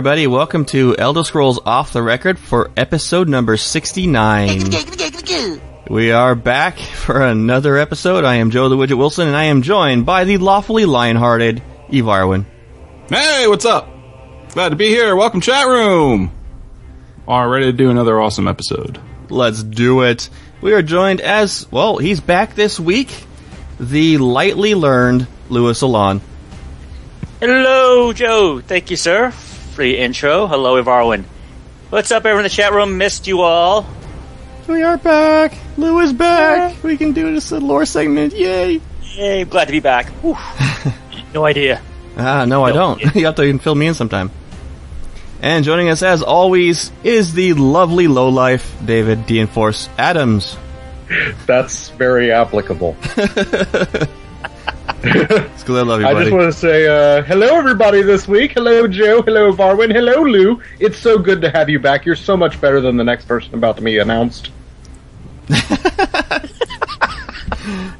Everybody. Welcome to Elder Scrolls Off the Record for episode number 69. We are back for another episode. I am Joe the Widget Wilson, and I am joined by the lawfully lion-hearted Eve Arwin. Hey, what's up? Glad to be here. Welcome, chat room. All ready to do another awesome episode. Let's do it. We are joined as, well, he's back this week, the lightly learned Louis Alon. Hello, Joe. Thank you, sir. Free intro. Hello, Ivarwin. What's up, everyone in the chat room? Missed you all. We are back. Lou is back. We can do this lore segment. Yay. Yay, glad to be back. No idea. Ah, no, I don't. you have to even fill me in sometime. And joining us as always is the lovely lowlife David D. Enforce Adams. That's very applicable. It's good I love you, I buddy. just want to say uh, hello, everybody, this week. Hello, Joe. Hello, Varwin. Hello, Lou. It's so good to have you back. You're so much better than the next person about to be announced.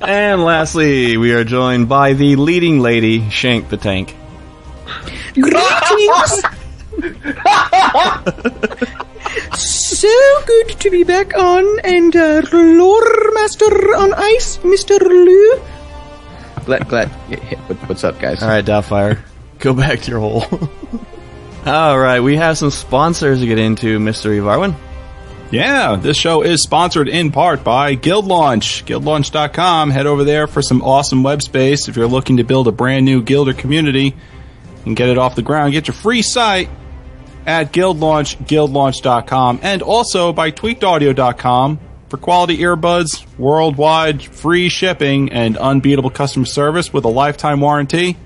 And lastly, we are joined by the leading lady, Shank the Tank. Greetings! so good to be back on, and uh, lore master on ice, Mr. Lou. Glad, glad. yeah, yeah, what- What's up, guys? All right, Doubtfire, go back to your hole. All right, we have some sponsors to get into, Mr. Evarwin. Yeah, this show is sponsored in part by Guild Launch. GuildLaunch.com. Head over there for some awesome web space. If you're looking to build a brand new guild or community and get it off the ground, get your free site at Guild Launch, GuildLaunch.com, and also by TweakedAudio.com for quality earbuds, worldwide free shipping, and unbeatable customer service with a lifetime warranty.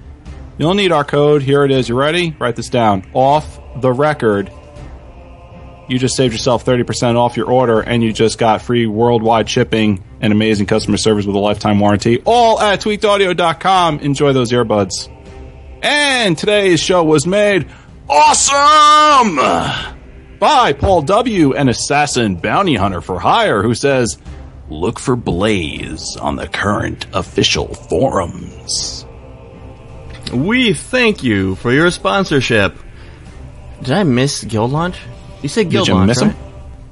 You'll need our code. Here it is. You ready? Write this down. Off the record you just saved yourself 30% off your order and you just got free worldwide shipping and amazing customer service with a lifetime warranty. All at tweakedaudio.com. Enjoy those earbuds. And today's show was made awesome by Paul W., an assassin bounty hunter for hire, who says, Look for Blaze on the current official forums. We thank you for your sponsorship. Did I miss Guild Launch? You said Guild Did you Launch, miss right? them?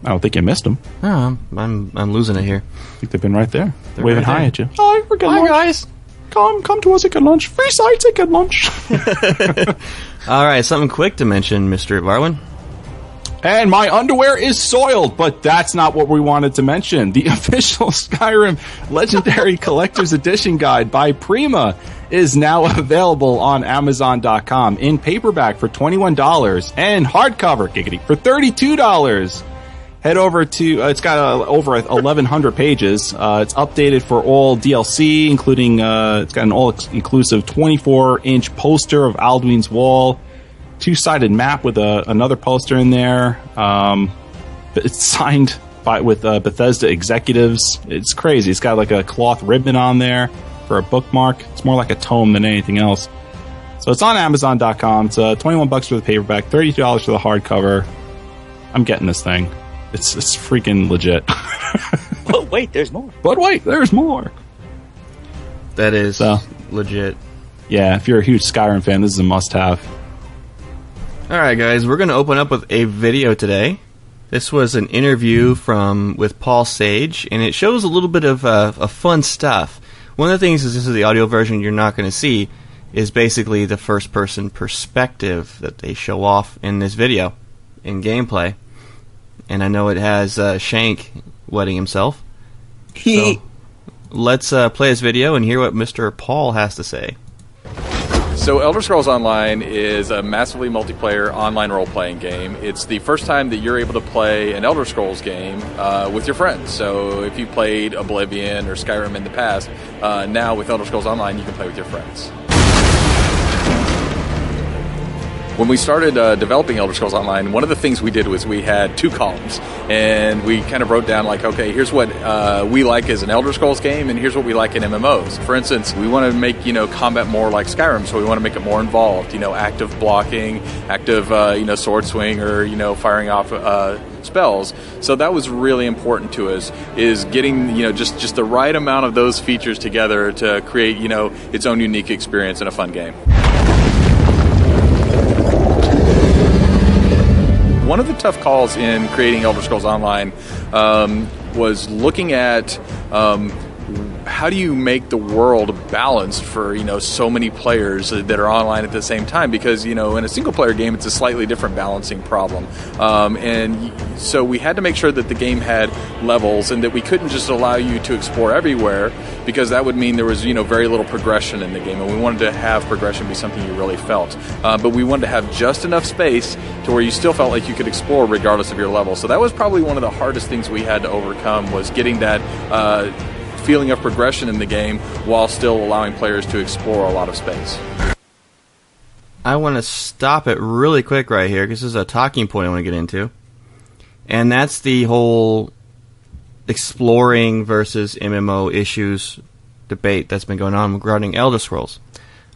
I don't think you missed them. Oh, I'm, I'm I'm losing it here. I think they've been right there, They're waving right hi there. at you. Hi, we're Hi, guys. Come, come to us at Good Lunch. Free sites at Good Lunch. All right, something quick to mention, Mr. Varwin. And my underwear is soiled, but that's not what we wanted to mention. The official Skyrim Legendary Collector's Edition guide by Prima is now available on Amazon.com in paperback for $21 and hardcover, giggity, for $32. Head over to, uh, it's got uh, over 1,100 pages. Uh, it's updated for all DLC, including, uh, it's got an all inclusive 24 inch poster of Alduin's Wall two sided map with a, another poster in there. Um, it's signed by with uh, Bethesda executives. It's crazy. It's got like a cloth ribbon on there for a bookmark. It's more like a tome than anything else. So it's on Amazon.com. It's uh, 21 bucks for the paperback, $32 for the hardcover. I'm getting this thing. It's it's freaking legit. but wait, there's more. but wait, there's more. That is So. legit. Yeah, if you're a huge Skyrim fan, this is a must-have. All right, guys, we're going to open up with a video today. This was an interview from with Paul Sage, and it shows a little bit of, uh, of fun stuff. One of the things is this is the audio version you're not going to see is basically the first person perspective that they show off in this video. in gameplay, and I know it has uh, Shank wetting himself. So let's uh, play this video and hear what Mr. Paul has to say. So, Elder Scrolls Online is a massively multiplayer online role playing game. It's the first time that you're able to play an Elder Scrolls game uh, with your friends. So, if you played Oblivion or Skyrim in the past, uh, now with Elder Scrolls Online, you can play with your friends. When we started uh, developing Elder Scrolls Online, one of the things we did was we had two columns, and we kind of wrote down like, okay, here's what uh, we like as an Elder Scrolls game, and here's what we like in MMOs. For instance, we want to make you know combat more like Skyrim, so we want to make it more involved. You know, active blocking, active uh, you know sword swing, or you know firing off uh, spells. So that was really important to us is getting you know just just the right amount of those features together to create you know its own unique experience and a fun game. One of the tough calls in creating Elder Scrolls Online um, was looking at um, how do you make the world balanced for you know so many players that are online at the same time? Because you know in a single player game it's a slightly different balancing problem. Um, and so we had to make sure that the game had levels and that we couldn't just allow you to explore everywhere because that would mean there was you know very little progression in the game. And we wanted to have progression be something you really felt. Uh, but we wanted to have just enough space to where you still felt like you could explore regardless of your level. So that was probably one of the hardest things we had to overcome was getting that uh, feeling of progression in the game while still allowing players to explore a lot of space. I want to stop it really quick right here because this is a talking point I want to get into. And that's the whole exploring versus MMO issues debate that's been going on regarding Elder Scrolls.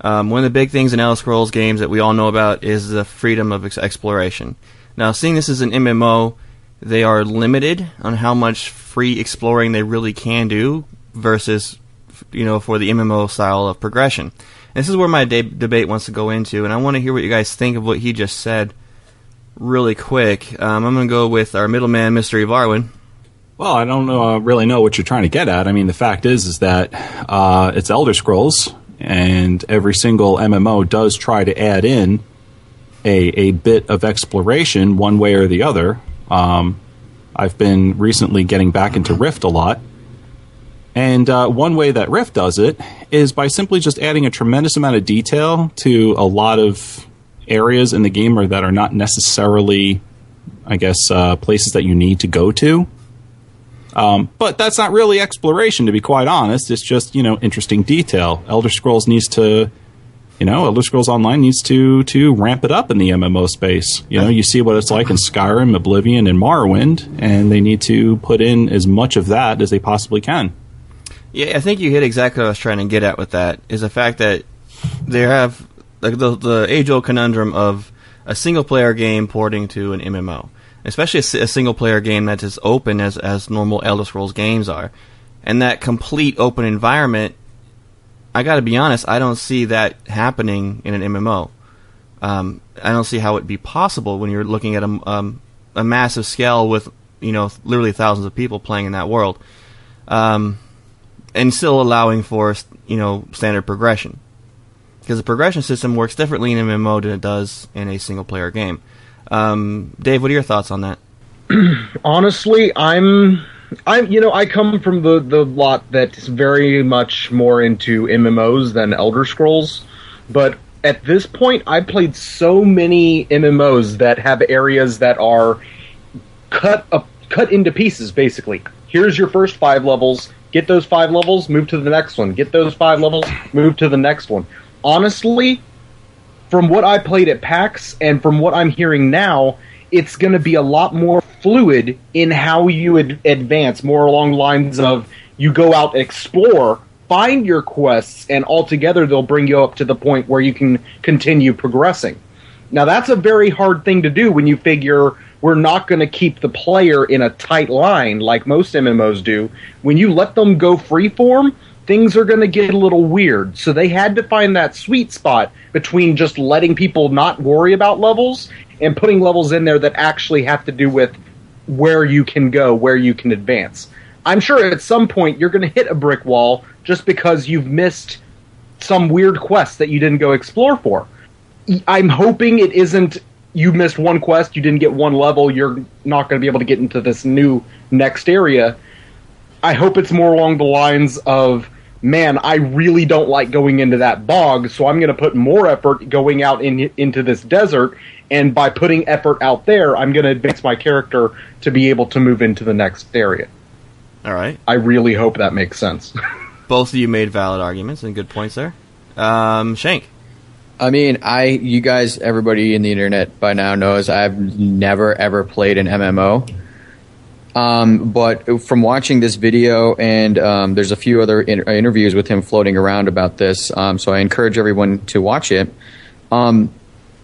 Um, one of the big things in Elder Scrolls games that we all know about is the freedom of ex- exploration. Now, seeing this as an MMO, they are limited on how much free exploring they really can do versus, you know, for the MMO style of progression. And this is where my de- debate wants to go into, and I want to hear what you guys think of what he just said really quick. Um, I'm going to go with our middleman, Mr. Evarwin. Well, I don't know, uh, really know what you're trying to get at. I mean, the fact is, is that uh, it's Elder Scrolls, and every single MMO does try to add in a a bit of exploration, one way or the other. Um, I've been recently getting back into Rift a lot, and uh, one way that Rift does it is by simply just adding a tremendous amount of detail to a lot of areas in the game or that are not necessarily, I guess, uh, places that you need to go to. Um, but that's not really exploration, to be quite honest. It's just you know interesting detail. Elder Scrolls needs to, you know, Elder Scrolls Online needs to to ramp it up in the MMO space. You know, you see what it's like in Skyrim, Oblivion, and Morrowind, and they need to put in as much of that as they possibly can. Yeah, I think you hit exactly what I was trying to get at with that. Is the fact that they have like the the age old conundrum of a single player game porting to an MMO, especially a, a single player game that's as open as as normal Elder Scrolls games are, and that complete open environment. I got to be honest, I don't see that happening in an MMO. Um, I don't see how it'd be possible when you're looking at a, um, a massive scale with you know literally thousands of people playing in that world. Um, and still allowing for you know standard progression because the progression system works differently in MMO than it does in a single player game. Um, Dave, what are your thoughts on that? honestly, I'm I'm you know I come from the the lot that's very much more into MMOs than Elder Scrolls, but at this point I played so many MMOs that have areas that are cut up cut into pieces basically. Here's your first 5 levels, get those 5 levels, move to the next one. Get those 5 levels, move to the next one. Honestly, from what I played at PAX and from what I'm hearing now, it's going to be a lot more fluid in how you ad- advance, more along lines of you go out explore, find your quests, and altogether they'll bring you up to the point where you can continue progressing. Now, that's a very hard thing to do when you figure we're not going to keep the player in a tight line like most MMOs do. When you let them go freeform, things are going to get a little weird. So they had to find that sweet spot between just letting people not worry about levels and putting levels in there that actually have to do with where you can go, where you can advance. I'm sure at some point you're going to hit a brick wall just because you've missed some weird quest that you didn't go explore for. I'm hoping it isn't you missed one quest, you didn't get one level, you're not going to be able to get into this new next area. I hope it's more along the lines of, man, I really don't like going into that bog, so I'm going to put more effort going out in, into this desert, and by putting effort out there, I'm going to advance my character to be able to move into the next area. All right. I really hope that makes sense. Both of you made valid arguments and good points there. Um, Shank. I mean, I you guys, everybody in the internet by now knows I've never ever played an MMO. Um, but from watching this video, and um, there's a few other in- interviews with him floating around about this, um, so I encourage everyone to watch it. Um,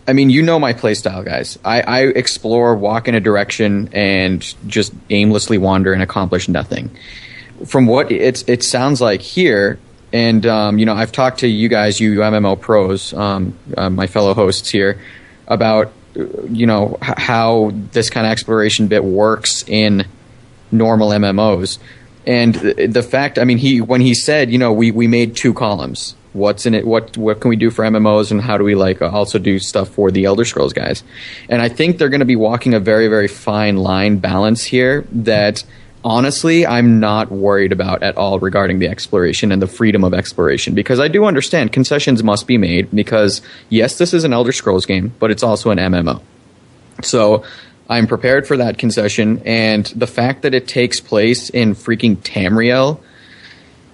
I mean, you know my playstyle, guys. I, I explore, walk in a direction, and just aimlessly wander and accomplish nothing. From what it's it sounds like here, and um, you know, I've talked to you guys, you MMO pros, um, uh, my fellow hosts here, about uh, you know h- how this kind of exploration bit works in normal MMOs. And the, the fact, I mean, he when he said, you know, we we made two columns. What's in it? What what can we do for MMOs, and how do we like also do stuff for the Elder Scrolls guys? And I think they're going to be walking a very very fine line balance here that honestly I'm not worried about at all regarding the exploration and the freedom of exploration because I do understand concessions must be made because yes, this is an Elder Scrolls game, but it's also an MMO. So I'm prepared for that concession, and the fact that it takes place in freaking Tamriel,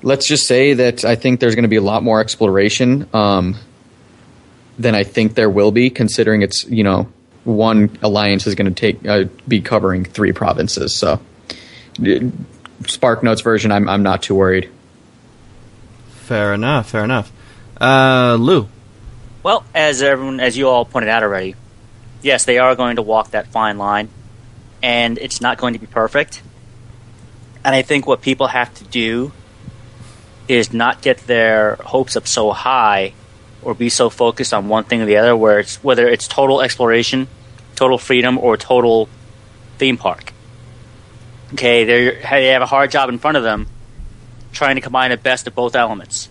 let's just say that I think there's going to be a lot more exploration um, than I think there will be, considering it's you know one alliance is going to take uh, be covering three provinces. So, Spark Notes version, I'm I'm not too worried. Fair enough. Fair enough. Uh, Lou. Well, as everyone, as you all pointed out already, yes, they are going to walk that fine line, and it's not going to be perfect. And I think what people have to do is not get their hopes up so high, or be so focused on one thing or the other, where it's whether it's total exploration, total freedom, or total theme park. Okay, they they have a hard job in front of them, trying to combine the best of both elements.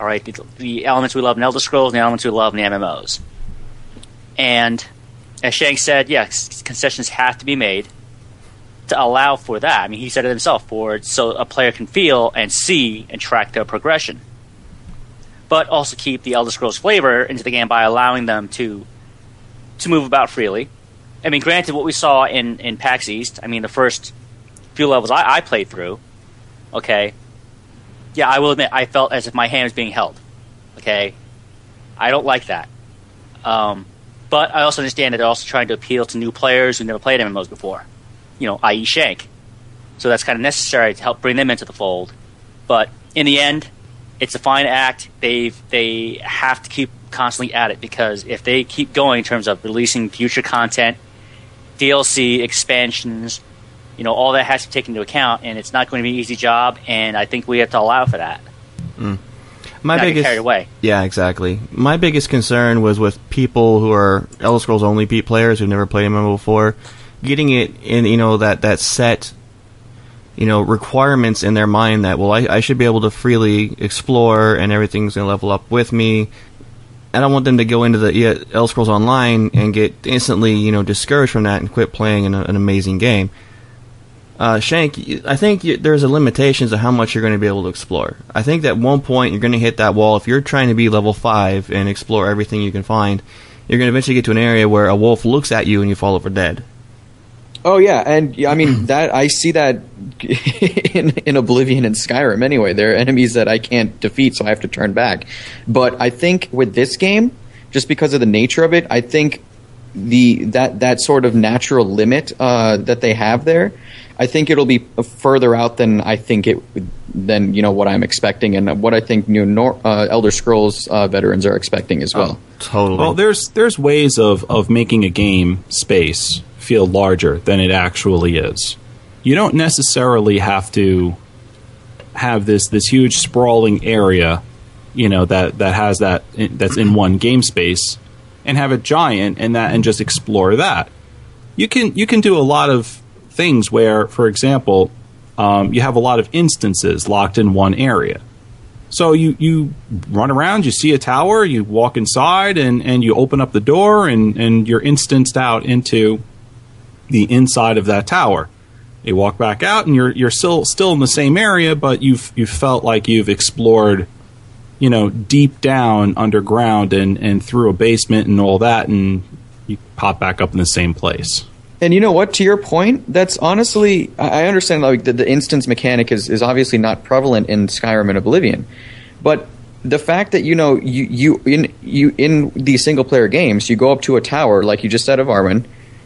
All right, the, the elements we love in Elder Scrolls and the elements we love in the MMOs. And as Shank said, yes, concessions have to be made to allow for that. I mean, he said it himself, for so a player can feel and see and track their progression, but also keep the Elder Scrolls flavor into the game by allowing them to to move about freely. I mean, granted, what we saw in in PAX East, I mean, the first few levels I, I played through, okay, yeah, I will admit I felt as if my hand was being held. Okay, I don't like that. Um, but I also understand that they're also trying to appeal to new players who never played MMOs before, you know, i.e., Shank. So that's kind of necessary to help bring them into the fold. But in the end, it's a fine act. They they have to keep constantly at it because if they keep going in terms of releasing future content, DLC expansions, you know, all that has to be taken into account, and it's not going to be an easy job. And I think we have to allow for that. Mm. My Not get biggest carried away. Yeah, exactly. My biggest concern was with people who are Elder Scrolls only beat players who've never played a MMO before, getting it in you know that that set you know requirements in their mind that well I, I should be able to freely explore and everything's going to level up with me. I don't want them to go into the yeah, Elder Scrolls Online and get instantly you know discouraged from that and quit playing an, an amazing game. Uh, Shank, I think y there's a limitations of how much you're going to be able to explore. I think that one point you're going to hit that wall. If you're trying to be level five and explore everything you can find, you're going to eventually get to an area where a wolf looks at you and you fall over dead. Oh yeah, and I mean that I see that in in Oblivion and Skyrim. Anyway, there are enemies that I can't defeat, so I have to turn back. But I think with this game, just because of the nature of it, I think the that that sort of natural limit uh, that they have there, I think it'll be further out than I think it than you know what I'm expecting and what I think new Nor- uh, Elder Scrolls uh, veterans are expecting as well. Totally. Well, there's there's ways of of making a game space feel larger than it actually is. You don't necessarily have to have this this huge sprawling area, you know that that has that that's in one game space, and have a giant and that and just explore that. You can you can do a lot of things where, for example, um, you have a lot of instances locked in one area So you, you run around, you see a tower, you walk inside, and, and you open up the door, and, and you're instanced out into the inside of that tower. You walk back out, and you're you're still still in the same area, but you've you've felt like you've explored, you know, deep down underground and and through a basement and all that, and you pop back up in the same place. And you know what? To your point, that's honestly, I understand like the, the instance mechanic is, is obviously not prevalent in Skyrim and Oblivion, but the fact that you know you you in you in these single player games, you go up to a tower like you just said of Arwen,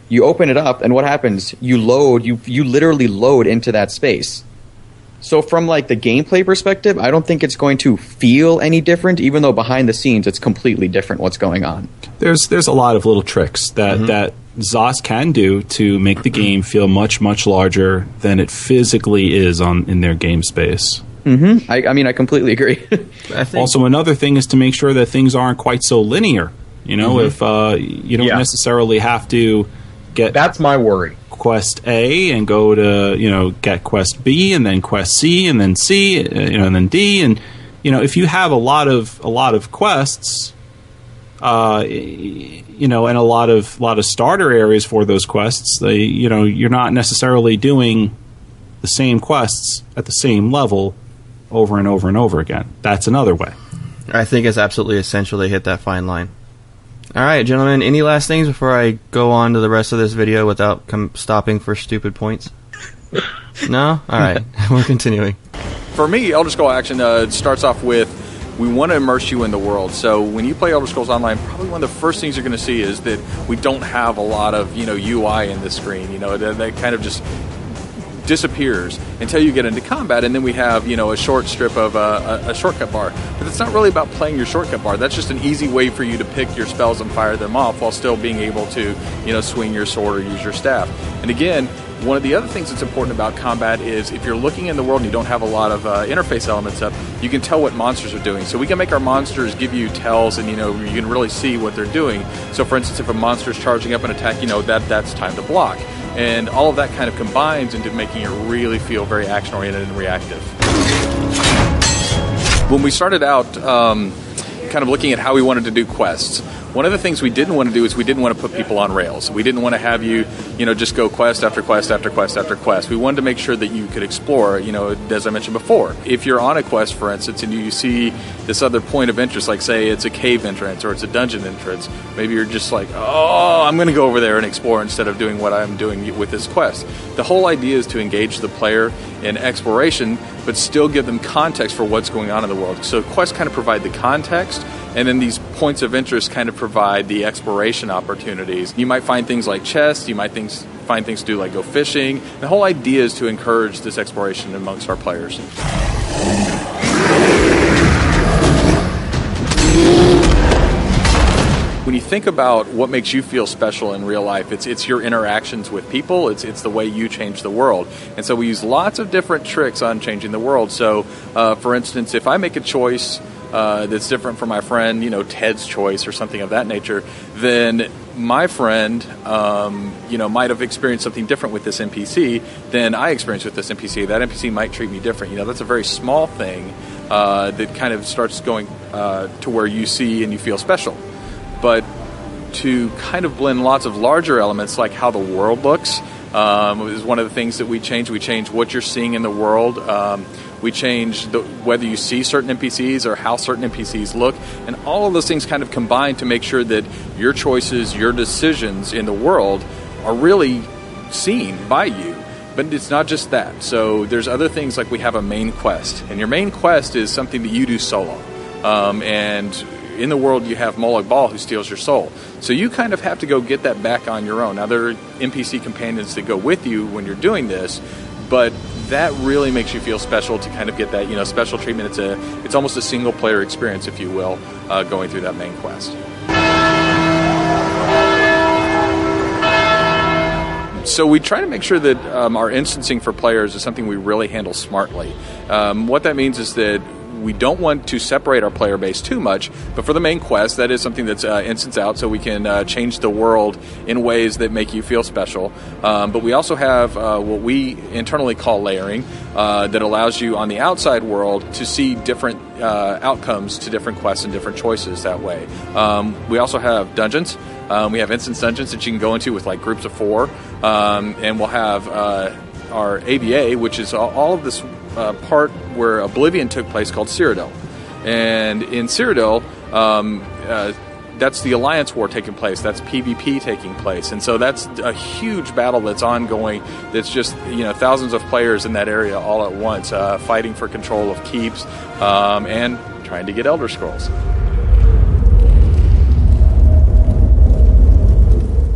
you open it up, and what happens? You load you you literally load into that space. So from like the gameplay perspective, I don't think it's going to feel any different, even though behind the scenes it's completely different what's going on. There's there's a lot of little tricks that mm-hmm. that ZOS can do to make the game feel much much larger than it physically is on in their game space. Mm-hmm. I, I mean, I completely agree. I think Also, another thing is to make sure that things aren't quite so linear. You know, mm-hmm. if uh, you don't Yeah. necessarily have to get That's my worry. Quest A and go to you know get quest B and then quest C and then C uh, you know and then D. And you know if you have a lot of a lot of quests uh you know and a lot of lot of starter areas for those quests they you know you're not necessarily doing the same quests at the same level over and over and over again. That's another way. I think it's absolutely essential they hit that fine line. All right, gentlemen. Any last things before I go on to the rest of this video without com- stopping for stupid points? No. All right, we're continuing. For me, Elder Scroll Action uh, starts off with we want to immerse you in the world. So when you play Elder Scrolls Online, probably one of the first things you're going to see is that we don't have a lot of you know UI in the screen. You know that, that kind of just disappears until you get into combat, and then we have you know a short strip of uh, a, a shortcut bar. But it's not really about playing your shortcut bar. That's just an easy way for you to pick your spells and fire them off while still being able to you know swing your sword or use your staff. And again, one of the other things that's important about combat is if you're looking in the world and you don't have a lot of uh, interface elements up, you can tell what monsters are doing. So we can make our monsters give you tells, and you know you can really see what they're doing. So for instance, if a monster is charging up an attack, you know that that's time to block, and all of that kind of combines into making it really feel very action oriented and reactive. When we started out, um, kind of looking at how we wanted to do quests. One of the things we didn't want to do is we didn't want to put people on rails. We didn't want to have you, you know, just go quest after quest after quest after quest. We wanted to make sure that you could explore, you know, as I mentioned before. If you're on a quest, for instance, and you see this other point of interest, like say it's a cave entrance or it's a dungeon entrance, maybe you're just like, oh, I'm going to go over there and explore instead of doing what I'm doing with this quest. The whole idea is to engage the player in exploration, but still give them context for what's going on in the world. So quests kind of provide the context, and then these points of interest kind of provide the exploration opportunities. You might find things like chests, you might things, find things to do like go fishing. The whole idea is to encourage this exploration amongst our players. when you think about what makes you feel special in real life, it's it's your interactions with people. It's it's the way you change the world. And so we use lots of different tricks on changing the world. So, uh, for instance, if I make a choice uh, that's different from my friend, you know, Ted's choice or something of that nature, then my friend, um, you know, might have experienced something different with this NPC than I experienced with this NPC. That NPC might treat me different. You know, that's a very small thing uh, that kind of starts going uh, to where you see and you feel special but to kind of blend lots of larger elements like how the world looks um, is one of the things that we change. We change what you're seeing in the world. Um, we change the, whether you see certain NPCs or how certain NPCs look, and all of those things kind of combine to make sure that your choices, your decisions in the world are really seen by you. But it's not just that. So there's other things like we have a main quest, and your main quest is something that you do solo. Um, and in the world you have Molag Bal who steals your soul. So you kind of have to go get that back on your own. Now there are NPC companions that go with you when you're doing this, but that really makes you feel special to kind of get that you know special treatment. It's a it's almost a single player experience, if you will, uh, going through that main quest. So we try to make sure that um, our instancing for players is something we really handle smartly. Um, what that means is that we don't want to separate our player base too much, but for the main quest, that is something that's uh, instance out, so we can uh, change the world in ways that make you feel special. Um, but we also have uh, what we internally call layering, uh, that allows you on the outside world to see different uh, outcomes to different quests and different choices that way. Um, we also have dungeons. Um, we have instance dungeons that you can go into with like groups of four, um, and we'll have uh, our AvA, which is all, all of this uh, part where Oblivion took place called Cyrodiil. And in Cyrodiil, um, uh, that's the Alliance War taking place. That's PvP taking place, and so that's a huge battle that's ongoing. That's just you know thousands of players in that area all at once, uh, fighting for control of keeps um, and trying to get Elder Scrolls.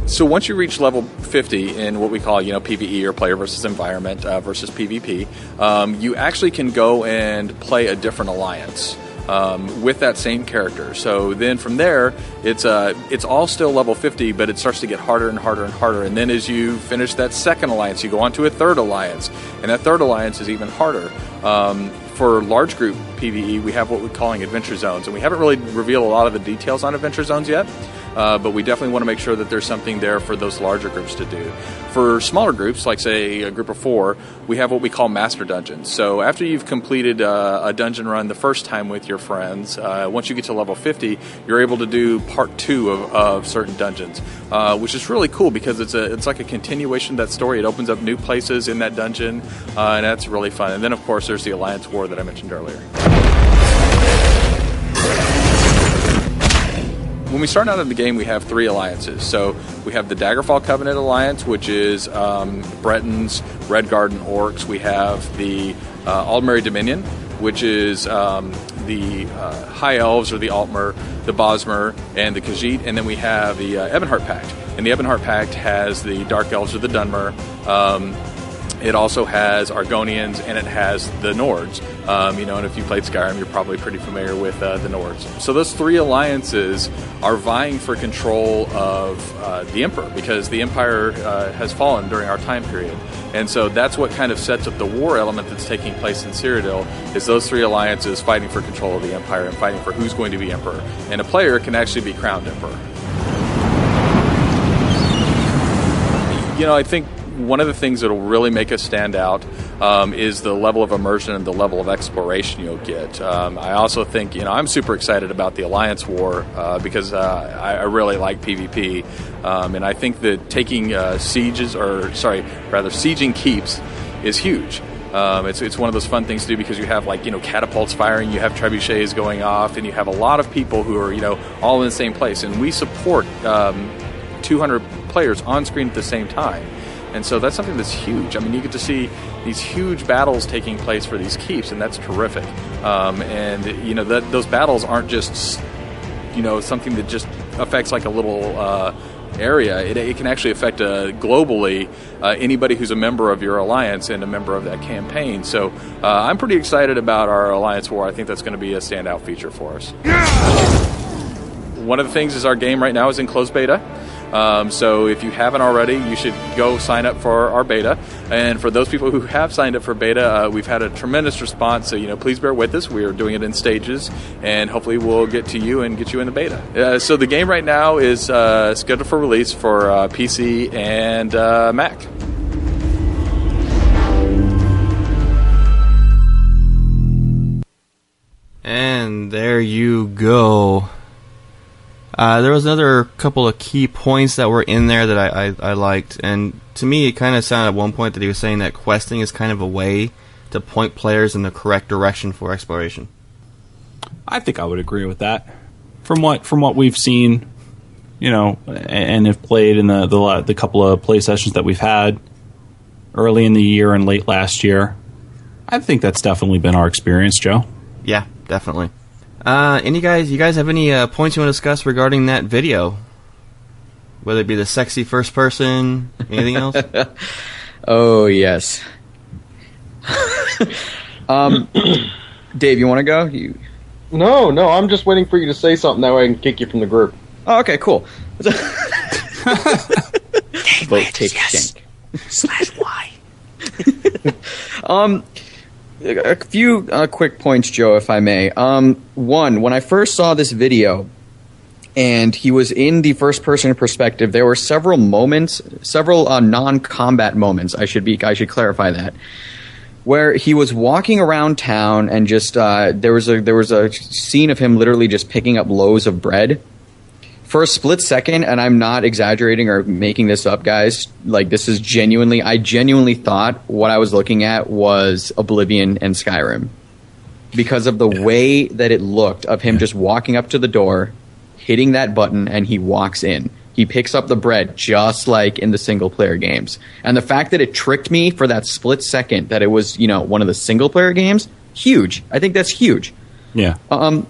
So once you reach level 50 in what we call, you know, PVE or player versus environment uh, versus PvP, um, you actually can go and play a different alliance. Um, with that same character. So then from there, it's uh, it's all still level 50, but it starts to get harder and harder and harder. And then as you finish that second alliance, you go on to a third alliance, and that third alliance is even harder. Um, for large group PVE, we have what we're calling adventure zones, and we haven't really revealed a lot of the details on adventure zones yet. Uh, but we definitely want to make sure that there's something there for those larger groups to do. For smaller groups, like say a group of four, we have what we call master dungeons. So after you've completed uh, a dungeon run the first time with your friends, uh, once you get to level 50, you're able to do part two of, of certain dungeons, uh, which is really cool because it's a it's like a continuation of that story. It opens up new places in that dungeon, uh, and that's really fun. And then of course there's the Alliance War that I mentioned earlier. When we start out in the game, we have three alliances. So we have the Daggerfall Covenant Alliance, which is um, Bretons, Redguard, Orcs. We have the uh, Aldmeri Dominion, which is um, the uh, High Elves or the Altmer, the Bosmer, and the Khajiit. And then we have the uh, Ebonheart Pact. And the Ebonheart Pact has the Dark Elves or the Dunmer. Um, it also has Argonians and it has the Nords. Um, you know, and if you played Skyrim, you're probably pretty familiar with uh, the Nords. So those three alliances are vying for control of uh, the Emperor because the Empire uh, has fallen during our time period. And so that's what kind of sets up the war element that's taking place in Cyrodiil is those three alliances fighting for control of the Empire and fighting for who's going to be Emperor. And a player can actually be crowned Emperor. You know, I think one of the things that will really make us stand out um, is the level of immersion and the level of exploration you'll get. Um, I also think, you know, I'm super excited about the Alliance War uh, because uh, I, I, really like PvP. Um, and I think that taking uh, sieges, or sorry, rather, sieging keeps is huge. Um, it's, it's one of those fun things to do because you have like you know catapults firing, you have trebuchets going off, and you have a lot of people who are you know all in the same place. And we support um, 200 players on screen at the same time. And so that's something that's huge. I mean, you get to see these huge battles taking place for these keeps, and that's terrific. Um, and you know, that, those battles aren't just you know something that just affects like a little uh, area. It, it, can actually affect uh, globally uh, anybody who's a member of your alliance and a member of that campaign. So uh, I'm pretty excited about our alliance war. I think that's going to be a standout feature for us. One of the things is our game right now is in closed beta. Um, so if you haven't already, you should go sign up for our beta. And for those people who have signed up for beta, uh, we've had a tremendous response. So you know, please bear with us. We are doing it in stages, and hopefully we'll get to you and get you in the beta. Uh, so the game right now is uh, scheduled for release for uh, PC and uh, Mac. And there you go. Uh, there was another couple of key points that were in there that I, I, I liked, and to me, it kind of sounded at one point that he was saying that questing is kind of a way to point players in the correct direction for exploration. I think I would agree with that. From what from what we've seen, you know, and have played in the, the the couple of play sessions that we've had early in the year and late last year, I think that's definitely been our experience, Joe. Yeah, definitely. Uh, any guys, you guys have any uh, points you want to discuss regarding that video? Whether it be the sexy first person, anything else? oh yes. um, Dave, you want to go? You. No, no, I'm just waiting for you to say something that way I can kick you from the group. Oh, okay, cool. Vote take yes. Slash Y. um, a few uh, quick points, Joe, if I may. Um, one, when I first saw this video, and he was in the first person perspective, there were several moments, several uh, non-combat moments. I should be, I should clarify that, where he was walking around town and just uh, there was a there was a scene of him literally just picking up loaves of bread. For a split second, and I'm not exaggerating or making this up, guys. Like this is genuinely, I genuinely thought what I was looking at was Oblivion and Skyrim because of the way that it looked of him just walking up to the door, hitting that button, and he walks in. He picks up the bread just like in the single player games. And the fact that it tricked me for that split second that it was, you know, one of the single player games, huge. I think that's huge. Yeah. Um,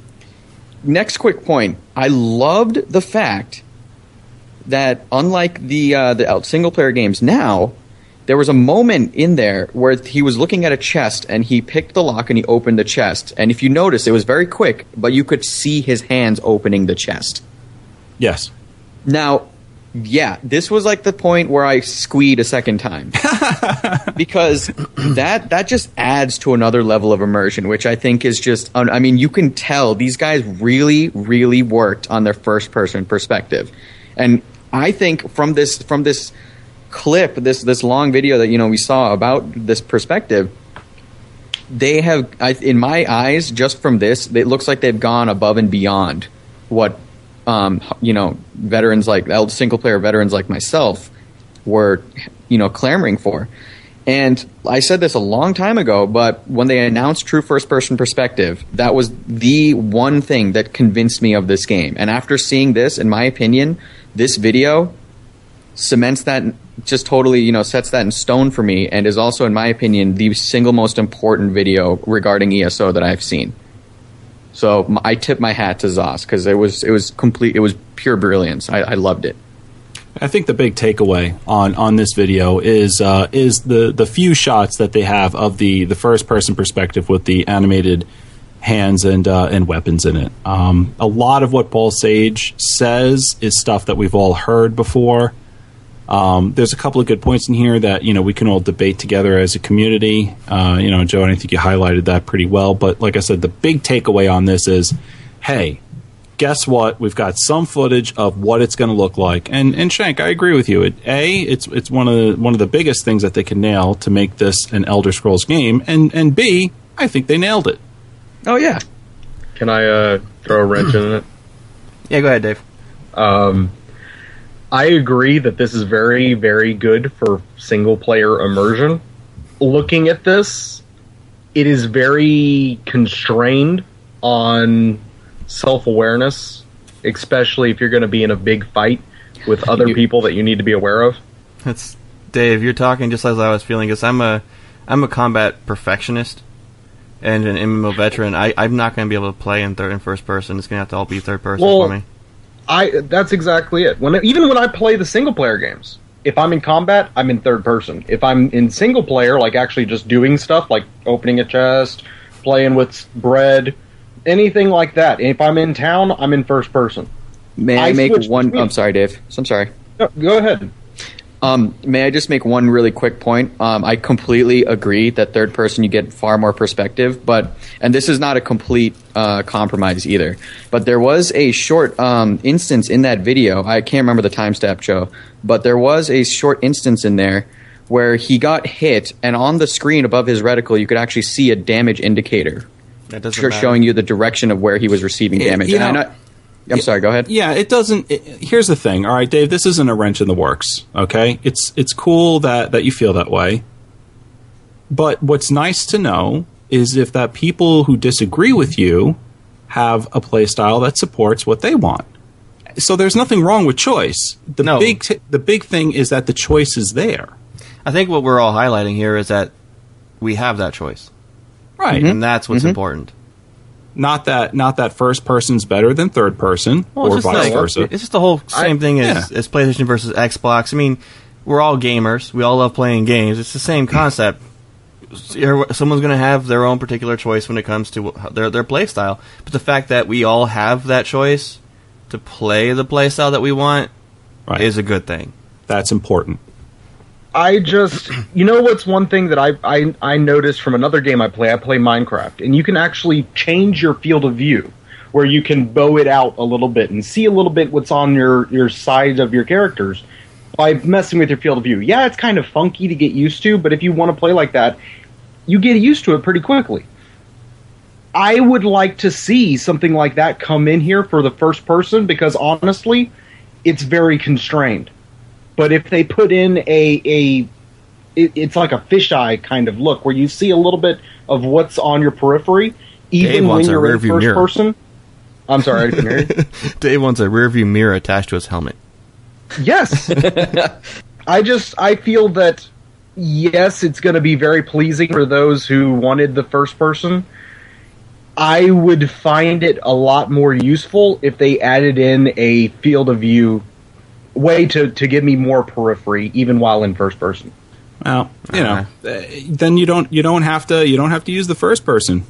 next quick point. I loved the fact that unlike the uh, the single player games now, there was a moment in there where he was looking at a chest and he picked the lock and he opened the chest. And if you notice, it was very quick, but you could see his hands opening the chest. Yes. Now, yeah, this was like the point where I squeed a second time because that that just adds to another level of immersion, which I think is just. I mean, you can tell these guys really, really worked on their first person perspective, and I think from this from this clip, this this long video that you know we saw about this perspective, they have, I, in my eyes, just from this, it looks like they've gone above and beyond what um, you know veterans like single player veterans like myself were you know clamoring for. And I said this a long time ago, but when they announced true first person perspective, that was the one thing that convinced me of this game. And after seeing this, in my opinion, this video cements that just totally, you know, sets that in stone for me and is also in my opinion the single most important video regarding ESO that I've seen. So I tip my hat to Zos because it was it was complete. It was pure brilliance. I, I, loved it. I think the big takeaway on, on this video is uh, is the, the few shots that they have of the, the first person perspective with the animated hands and uh, and weapons in it. Um, a lot of what Paul Sage says is stuff that we've all heard before. Um, there's a couple of good points in here that you know we can all debate together as a community. Uh, you know, Joe, I think you highlighted that pretty well. But like I said, the big takeaway on this is, hey, guess what? We've got some footage of what it's going to look like. And and Shank, I agree with you. It, a, it's it's one of the one of the biggest things that they can nail to make this an Elder Scrolls game. And and B, I think they nailed it. Oh yeah. Can I uh, throw a wrench in it? Yeah, go ahead, Dave. Um, I agree that this is very, very good for single player immersion. Looking at this, it is very constrained on self awareness, especially if you're going to be in a big fight with other people that you need to be aware of. That's Dave. You're talking just as I was feeling. Because I'm a, I'm a combat perfectionist and an MMO veteran. I, I'm not going to be able to play in third and first person. It's going to have to all be third person well, for me. I that's exactly it. When even when I play the single player games, if I'm in combat, I'm in third person. If I'm in single player, like actually just doing stuff like opening a chest, playing with bread, anything like that. If I'm in town, I'm in first person. May I, I make one? I'm sorry, Dave. I'm sorry. No, go ahead. Um, may I just make one really quick point? Um, I completely agree that third person you get far more perspective, but and this is not a complete uh, compromise either. But there was a short um, instance in that video. I can't remember the timestamp, Joe, but there was a short instance in there where he got hit, and on the screen above his reticle, you could actually see a damage indicator, that showing you the direction of where he was receiving damage. You know, I'm sorry. Go ahead. Yeah, it doesn't. It, here's the thing. All right, Dave. This isn't a wrench in the works. Okay, it's it's cool that that you feel that way. But what's nice to know is if that people who disagree with you have a play style that supports what they want. So there's nothing wrong with choice. The no. big t- the big thing is that the choice is there. I think what we're all highlighting here is that we have that choice. Right. Mm-hmm. And that's what's mm-hmm. important. Not that not that first person's better than third person well, or vice like, versa. It's just the whole same I, thing as, yeah. as PlayStation versus Xbox. I mean, we're all gamers. We all love playing games. It's the same concept. Someone's going to have their own particular choice when it comes to their their play style. But the fact that we all have that choice to play the play style that we want right. is a good thing. That's important. I just, you know, what's one thing that I, I I noticed from another game I play. I play Minecraft, and you can actually change your field of view, where you can bow it out a little bit and see a little bit what's on your your side of your characters by messing with your field of view. Yeah, it's kind of funky to get used to, but if you want to play like that, you get used to it pretty quickly. I would like to see something like that come in here for the first person because honestly, it's very constrained. But if they put in a a it, it's like a fisheye kind of look where you see a little bit of what's on your periphery, even when a you're in first mirror. person. I'm sorry, I didn't hear. Dave wants a rearview mirror attached to his helmet. Yes. I just I feel that yes, it's going to be very pleasing for those who wanted the first person. I would find it a lot more useful if they added in a field of view way to to give me more periphery even while in first person. Well, you know, uh, then you don't you don't have to you don't have to use the first person.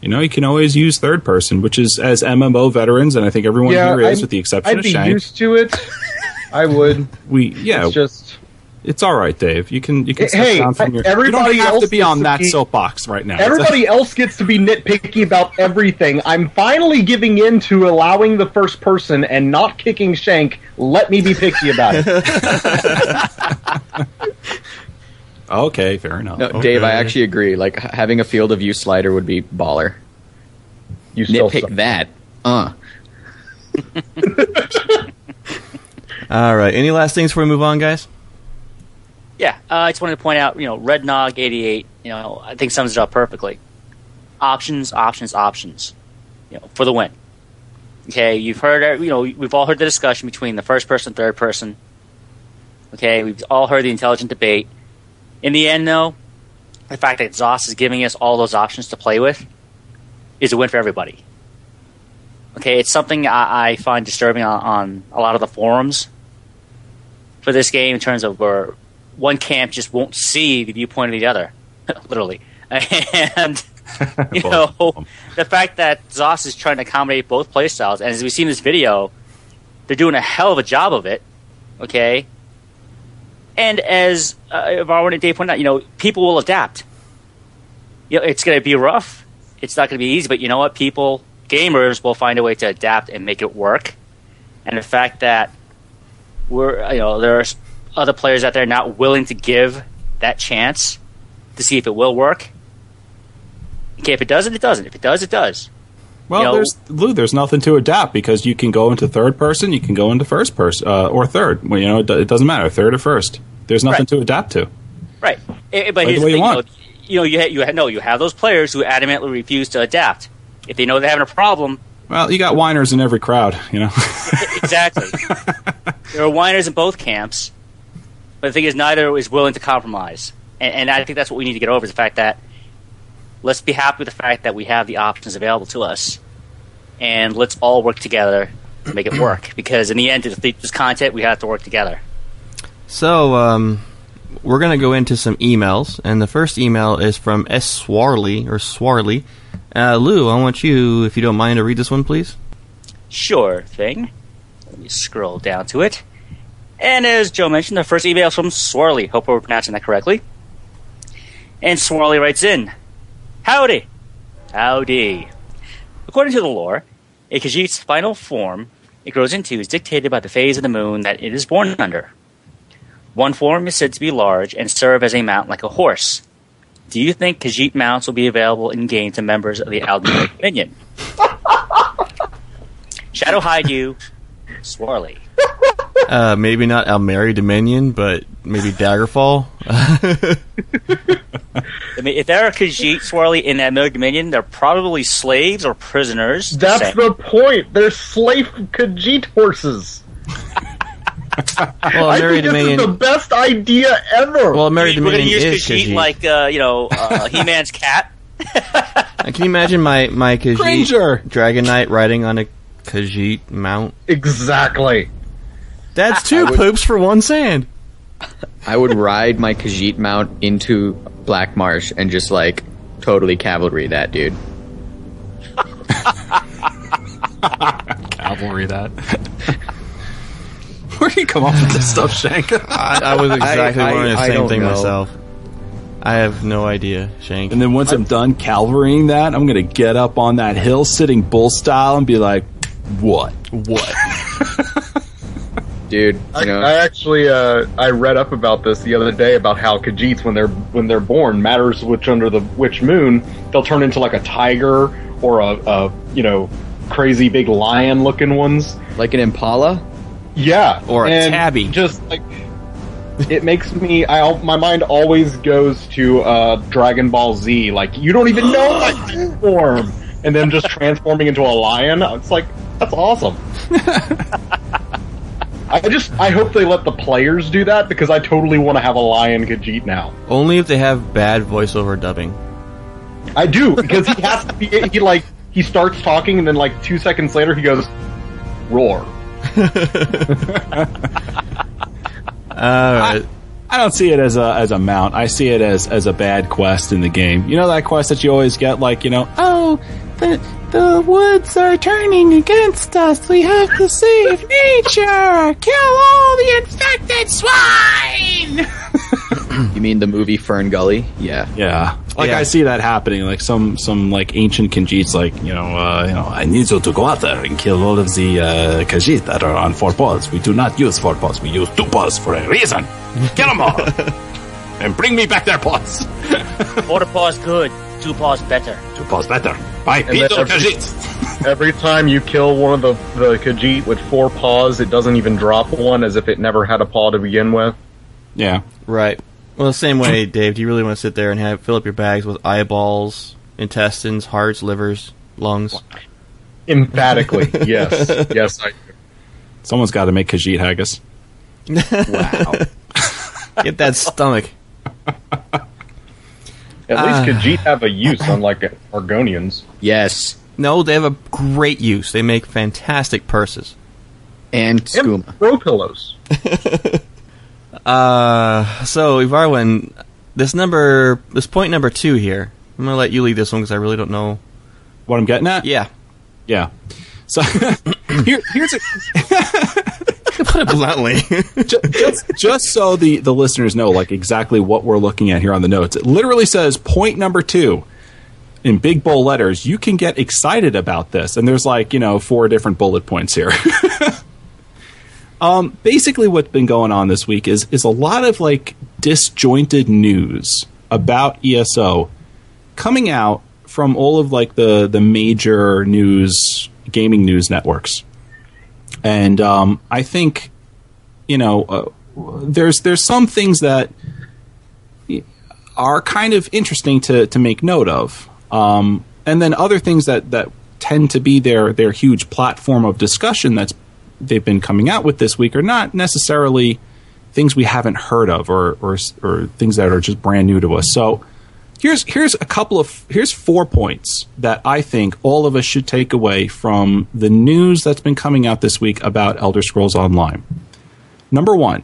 You know, you can always use third person, which is as MMO veterans, and I think everyone here is, I'd- with the exception I'd of be used to it. I would. we yeah, It's just it's all right, Dave. You can you can step Hey, down from your. everybody you don't have else to be on gets to that be- soapbox right now. Everybody else gets to be nitpicky about everything. I'm finally giving in to allowing the first person and not kicking Shank. Let me be picky about it. okay, fair enough. No, Dave, I actually agree. Like having a field of view slider would be baller. You still Nitpick suck. that. Uh. All right. Any last things before we move on, guys? Yeah, uh, I just wanted to point out, you know, Red Nog 88, you know, I think sums it up perfectly. Options, options, options, you know, for the win. Okay, you've heard, you know, we've all heard the discussion between the first person, third person. Okay, we've all heard the intelligent debate. In the end, though, the fact that ZOS is giving us all those options to play with is a win for everybody. Okay, it's something I, I find disturbing on, on a lot of the forums for this game in terms of where one camp just won't see the viewpoint of the other, literally. And you know, the fact that ZOS is trying to accommodate both playstyles, and as we see in this video, they're doing a hell of a job of it. Okay, and as uh, Varwin and Dave pointed out, you know, people will adapt. You know, it's going to be rough. It's not going to be easy, but you know what? People, gamers, will find a way to adapt and make it work. And the fact that we're, you know, there's other players out there not willing to give that chance to see if it will work. Okay, if it doesn't, it doesn't. If it does, it does. Well, you know- there's Lou. There's nothing to adapt because you can go into third person, you can go into first person uh, or third. Well, you know, it, it doesn't matter, third or first. There's nothing Right. to adapt to. Right. Eh, but Play here's the the you thing, want. You know, you, ha- you ha- no, you have those players who adamantly refuse to adapt. If they know they're having a problem, Well, you got whiners in every crowd. You know. exactly. there are whiners in both camps, but the thing is, neither is willing to compromise. And, and I think that's what we need to get over is the fact that let's be happy with the fact that we have the options available to us, and let's all work together to make it work. Because in the end, if there's content, we have to work together. So, um, we're going to go into some emails, and the first email is from S. Swarley, or Swarley. Uh, Lou, I want you, if you don't mind, to read this one, please. Sure thing. Let me scroll down to it. And as Joe mentioned, the first email is from Swirly. Hope we're pronouncing that correctly. And Swirly writes in Howdy. Howdy. According to the lore, a Khajiit's final form it grows into is dictated by the phase of the moon that it is born under. One form is said to be large and serve as a mount like a horse. Do you think Khajiit mounts will be available in game to members of the Aldmeri Dominion? Shadow hide you, Swarly. Uh, maybe not Aldmeri Dominion, but maybe Daggerfall. I mean, if there are Khajiit swirly in that Middle Dominion, they're probably slaves or prisoners. That's Same. the point. They're slave Khajiit horses. well, I Aldmeri think this is the best idea ever. Well, Aldmeri We're going to Dominion use is Khajiit Khajiit. like, uh, you know, uh, He-Man's cat. Can you imagine my my Khajiit Granger. Dragon Knight riding on a Khajiit mount? exactly. That's two poops for one sand. I would ride my Khajiit mount into Black Marsh and just like totally cavalry that dude. Cavalry that. we're Where you come up with this stuff, Shank? I, I was exactly I- wondering the same thing know. myself. I have no idea, Shank. And then once I'm done Calvarying that, I'm gonna get up on that hill, sitting bull style, and be like, "What? what? dude. I, know, I actually uh, I read up about this the other day about how Khajiits when they're when they're born matters which under the which moon they'll turn into like a tiger or a, a you know crazy big lion looking ones. like an Impala. Yeah, Or a and tabby. Just like it makes me, I my mind always goes to uh, Dragon Ball Z. Like you don't even know my form, and then just transforming into a lion. It's like that's awesome. I just I hope they let the players do that because I totally want to have a lion Khajiit now. Only if they have bad voiceover dubbing. I do because he has to be. He like he starts talking and then like two seconds later he goes roar. All right. I don't see it as a as a mount. I see it as as a bad quest in the game. You know that quest that you always get, like you know, Oh, the the woods are turning against us. We have to save nature. Kill all the infected swine. You mean the movie Fern Gully? Yeah. yeah, like Yeah. I see that happening. Like some some like ancient Khajiits, like you know, uh, you know, I need you to go out there and kill all of the uh, Khajiit that are on four paws. We do not use four paws. We use two paws for a reason. Kill them all and bring me back their paws. Four paws good, two paws better. Two paws better. By then every- Khajiit. Every time you kill one of the the Khajiit with four paws, it doesn't even drop one, as if it never had a paw to begin with. Yeah. Right. Well, the same way, Dave. Do you really want to sit there and have fill up your bags with eyeballs, intestines, hearts, livers, lungs? Emphatically, yes, yes. I, Someone's got to make Khajiit haggis. Wow. Get that stomach. At least Khajiit have a use, unlike Argonians. yes. No, they have a great use. They make fantastic purses. And And throw pillows. Uh, so Ivarwin, this number, this point number two here. I'm gonna let you lead this one because I really don't know. What I'm getting at? Yeah, Yeah. So here, here's a to put it bluntly. ju- just, just so the, the listeners know like exactly what we're looking at here on the notes. It literally says point number two in big bold letters. You can get excited about this, and there's like you know four different bullet points here. um, basically, what's been going on this week is is a lot of like disjointed news about ESO coming out from all of like the the major news gaming news networks and um, I think you know uh, there's there's some things that are kind of interesting to to make note of, um, and then other things that that tend to be their their huge platform of discussion that's they've been coming out with this week are not necessarily things we haven't heard of or or or things that are just brand new to us. So here's here's a couple of here's four points that I think all of us should take away from the news that's been coming out this week about Elder Scrolls Online. Number one,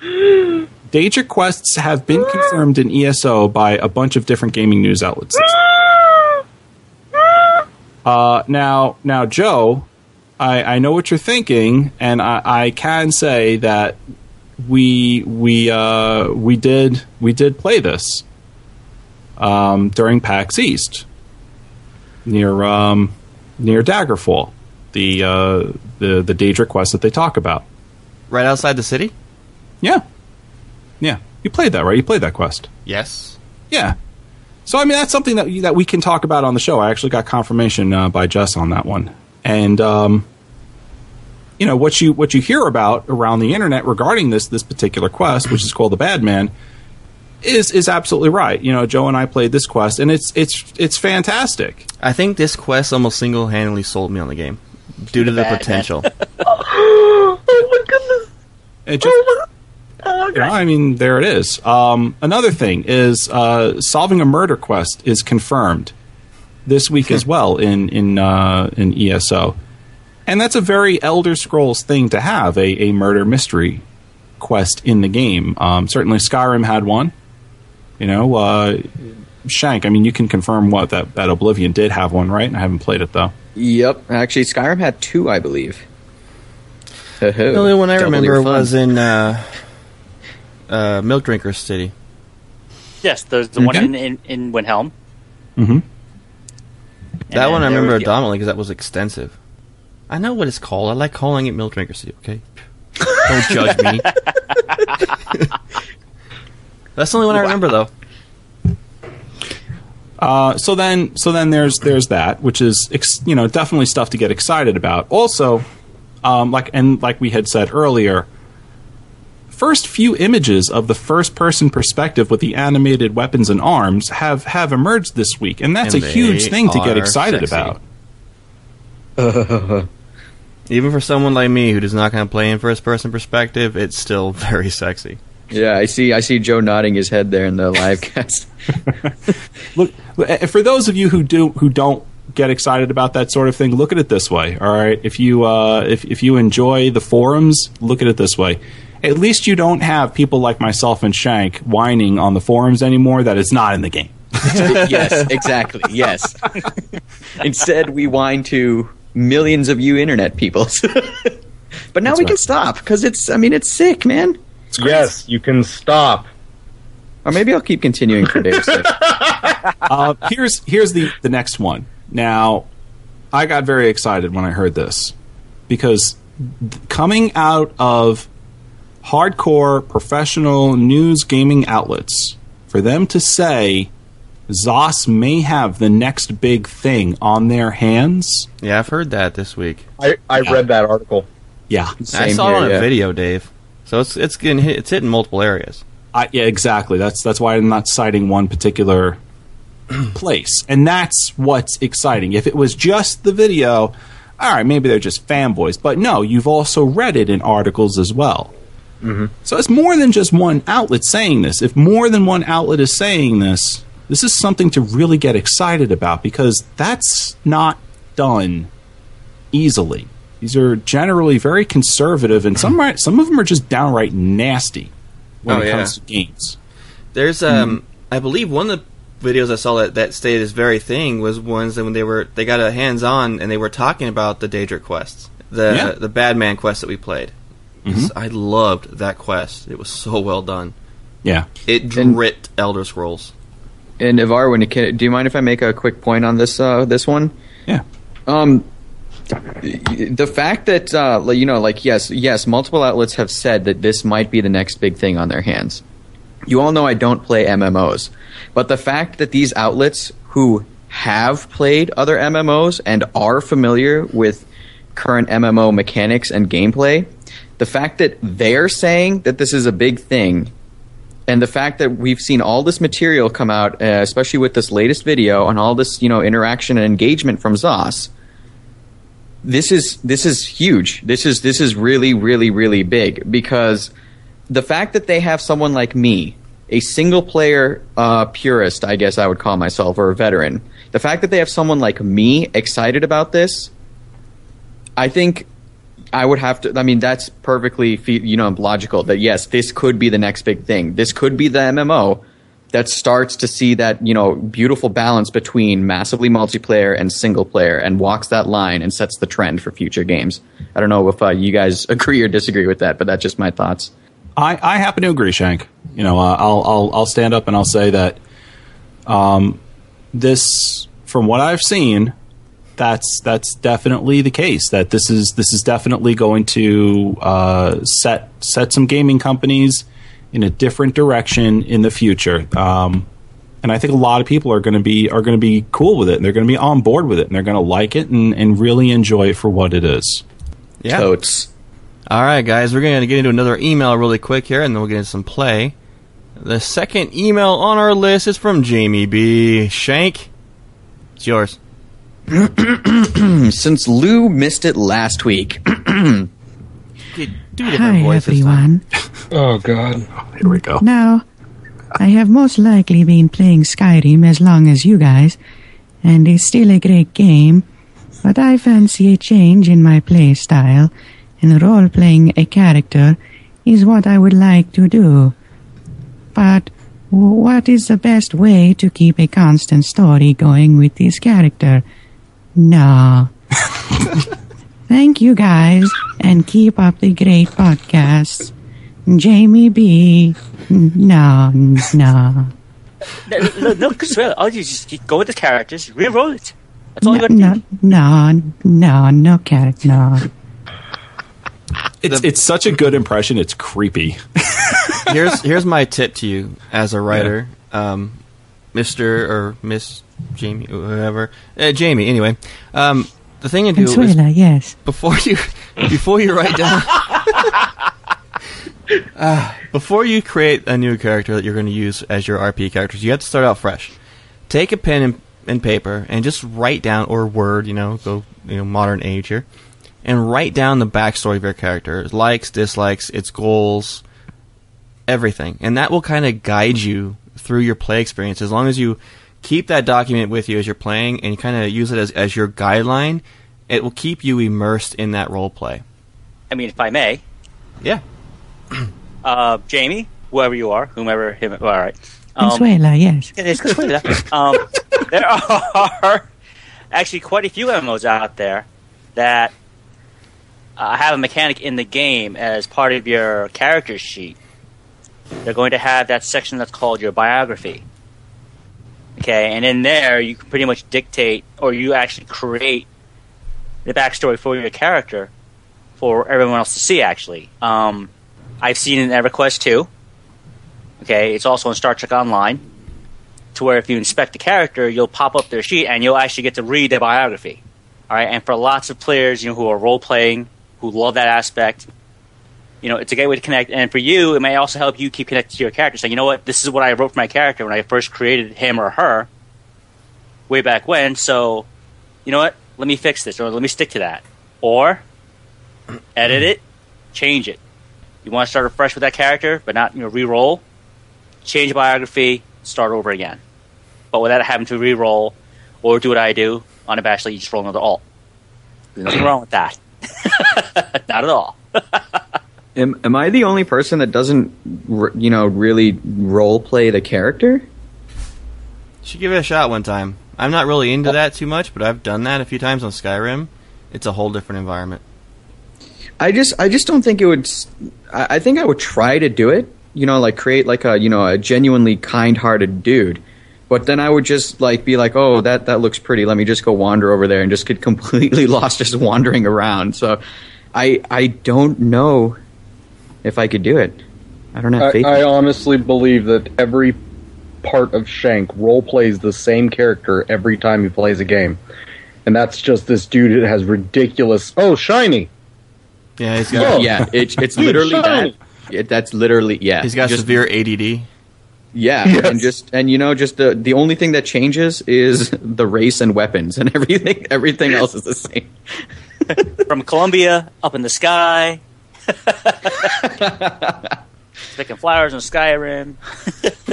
Daedric quests have been confirmed in ESO by a bunch of different gaming news outlets. Uh, now, now, Joe, I, I know what you're thinking, and I, I can say that we we uh, we did we did play this um, during PAX East near um, near Daggerfall, the uh, the the Daedric quest that they talk about. right outside the city. Yeah, yeah, you played that right? You played that quest. Yes. Yeah. So I mean that's something that that we can talk about on the show. I actually got confirmation uh, by Jess on that one, and um, you know what you what you hear about around the internet regarding this this particular quest, which is called the Bad Man, is is absolutely right. You know, Joe and I played this quest, and it's it's it's fantastic. I think this quest almost single-handedly sold me on the game due to the potential. Oh my goodness! It just, you know, I mean, there it is. Um, another thing is uh, solving a murder quest is confirmed this week as well in in uh, in ESO, and that's a very Elder Scrolls thing to have a, a murder mystery quest in the game. Um, certainly, Skyrim had one. You know, uh, Shank. I mean, you can confirm what that that Oblivion did have one, right? I haven't played it though. Yep. Actually, Skyrim had two, I believe. The only one I remember was in uh, uh, Milk Drinker City. Yes, there's the one in, in, in Windhelm. Mm-hmm. That one I remember dominantly because that was extensive. I know what it's called. I like calling it Milk Drinker City. Okay, don't judge me. That's the only one I remember though. Uh, so then, so then there's there's that, which is ex- you know definitely stuff to get excited about. Also, um, like and like we had said earlier, first few images of the first person perspective with the animated weapons and arms have have emerged this week, and that's And a huge thing to get excited sexy. about. Even for someone like me who does not kind of play in first person perspective, it's still very sexy. Yeah, I see. I see Joe nodding his head there in the live cast. Look, for those of you who do who don't get excited about that sort of thing, look at it this way. All right, if you uh, if if you enjoy the forums, look at it this way. At least you don't have people like myself and Shank whining on the forums anymore that it's not in the game. yes, exactly. Yes. Instead, we whine to millions of you internet people. but now That's we right. can stop because it's. I mean, it's sick, man. Yes, you can stop. Or maybe I'll keep continuing for Dave's sake. uh, here's here's the the next one. Now, I got very excited when I heard this because th- coming out of hardcore professional news gaming outlets, for them to say Zos may have the next big thing on their hands, Yeah, I've heard that this week. I, I read that article. yeah, I Same saw here, it on a video, Dave. So it's it's getting hit, it's hitting multiple areas. I, yeah, exactly. That's that's why I'm not citing one particular place, and that's what's exciting. If it was just the video, all right, maybe they're just fanboys. But no, you've also read it in articles as well. Mm-hmm. So it's more than just one outlet saying this. If more than one outlet is saying this, this is something to really get excited about because that's not done easily. These are generally very conservative, and some are- some of them are just downright nasty when Oh, it yeah. comes to games. There's um I believe one of the videos I saw that, that stated this very thing was ones that when they were they got a hands on and they were talking about the Daedric quests. The Yeah. the bad man quest that we played. 'Cause I loved that quest. It was so well done. Yeah. It And- dripped Elder Scrolls. And Ivar, when you can, do you mind if I make a quick point on this uh, this one? Yeah. Um, the fact that uh, you know, like yes, yes, multiple outlets have said that this might be the next big thing on their hands. You all know I don't play MMOs, but the fact that these outlets who have played other MMOs and are familiar with current MMO mechanics and gameplay, the fact that they're saying that this is a big thing and the fact that we've seen all this material come out, uh, especially with this latest video and all this, you know, interaction and engagement from Zos, this is this is huge. This is this is really really really big because the fact that they have someone like me, a single player uh, purist, I guess I would call myself, or a veteran, the fact that they have someone like me excited about this, I think I would have to. I mean, that's perfectly you know logical. That yes, this could be the next big thing. This could be the MMO that starts to see that you know beautiful balance between massively multiplayer and single player, and walks that line and sets the trend for future games. I don't know if uh, you guys agree or disagree with that, but that's just my thoughts. I, I happen to agree, Shank. You know, uh, I'll, I'll I'll stand up and I'll say that um, this, from what I've seen, that's that's definitely the case. That this is this is definitely going to uh, set set some gaming companies in a different direction in the future. Um, and I think a lot of people are going to be are going to be cool with it, and they're going to be on board with it, and they're going to like it and, and really enjoy it for what it is. Yeah. Totes. All right, guys, we're going to get into another email really quick here, and then we'll get into some play. The second email on our list is from Jamie B. Shank. It's yours. Since Lou missed it last week, Do different Hi, voice everyone. Oh God. Here we go. Now, I have most likely been playing Skyrim as long as you guys, and it's still a great game, but I fancy a change in my play style, and role playing a character is what I would like to do. But what is the best way to keep a constant story going with this character? No. Thank you guys, and keep up the great podcasts. Jamie B. No, no. No, no, no Consuelo, all you just keep- go with the characters, re-roll it. That's all you No, gotta no, do. no, no, no, character, no. It's it's such a good impression. It's creepy. here's here's my tip to you as a writer, um, Mister or Miss Jamie, whoever, uh, Jamie. Anyway, um, the thing to do is yes. before you before you write down uh, before you create a new character that you're going to use as your RP characters, you have to start out fresh. Take a pen and, and paper and just write down or word, you know, go you know modern age here, and write down the backstory of your character, likes, dislikes, its goals, everything, and that will kind of guide you through your play experience. As long as you keep that document with you as you're playing and kind of use it as, as your guideline, it will keep you immersed in that role play. I mean, if I may, Yeah. uh, Jamie, whoever you are, whomever him, all right. Um, Consuela, yes. it is Consuela. um, there are actually quite a few MMOs out there that uh, have a mechanic in the game as part of your character sheet. They're going to have that section that's called your biography. Okay, and in there you can pretty much dictate, or you actually create the backstory for your character for everyone else to see. Actually, um, I've seen in EverQuest 2. Okay, it's also in Star Trek Online, to where if you inspect the character, you'll pop up their sheet and you'll actually get to read their biography. All right, and for lots of players, you know, who are role playing, who love that aspect, you know, it's a great way to connect. And for you, it may also help you keep connected to your character. Saying, you know what, this is what I wrote for my character when I first created him or her, way back when. So, you know what, let me fix this, or let me stick to that, or edit it, change it. You want to start afresh with that character, but not you know re-roll. Change the biography, start over again. But without having to re-roll or do what I do unabashedly, you just roll another alt. There's nothing wrong with that. not at all. Am, am I the only person that doesn't, you know, really role play the character? Should give it a shot one time. I'm not really into uh, that too much, but I've done that a few times on Skyrim. It's a whole different environment. I just, I just don't think it would. I, I think I would try to do it. You know, like create like a, you know, a genuinely kind-hearted dude. But then I would just like be like, oh, that that looks pretty. Let me just go wander over there and just get completely lost just wandering around. So, I I don't know if I could do it. I don't have I, faith. I honestly believe that every part of Shank role plays the same character every time he plays a game. And that's just this dude that has ridiculous. Oh, shiny! Yeah, he's Oh. got yeah, it's it's Dude, literally that. shiny. It, that's literally yeah. he's got just, severe ADD. Yeah, Yes. and just and you know, just the the only thing that changes is the race and weapons, and everything everything else is the same. From Colombia, up in the sky. Picking flowers in Skyrim.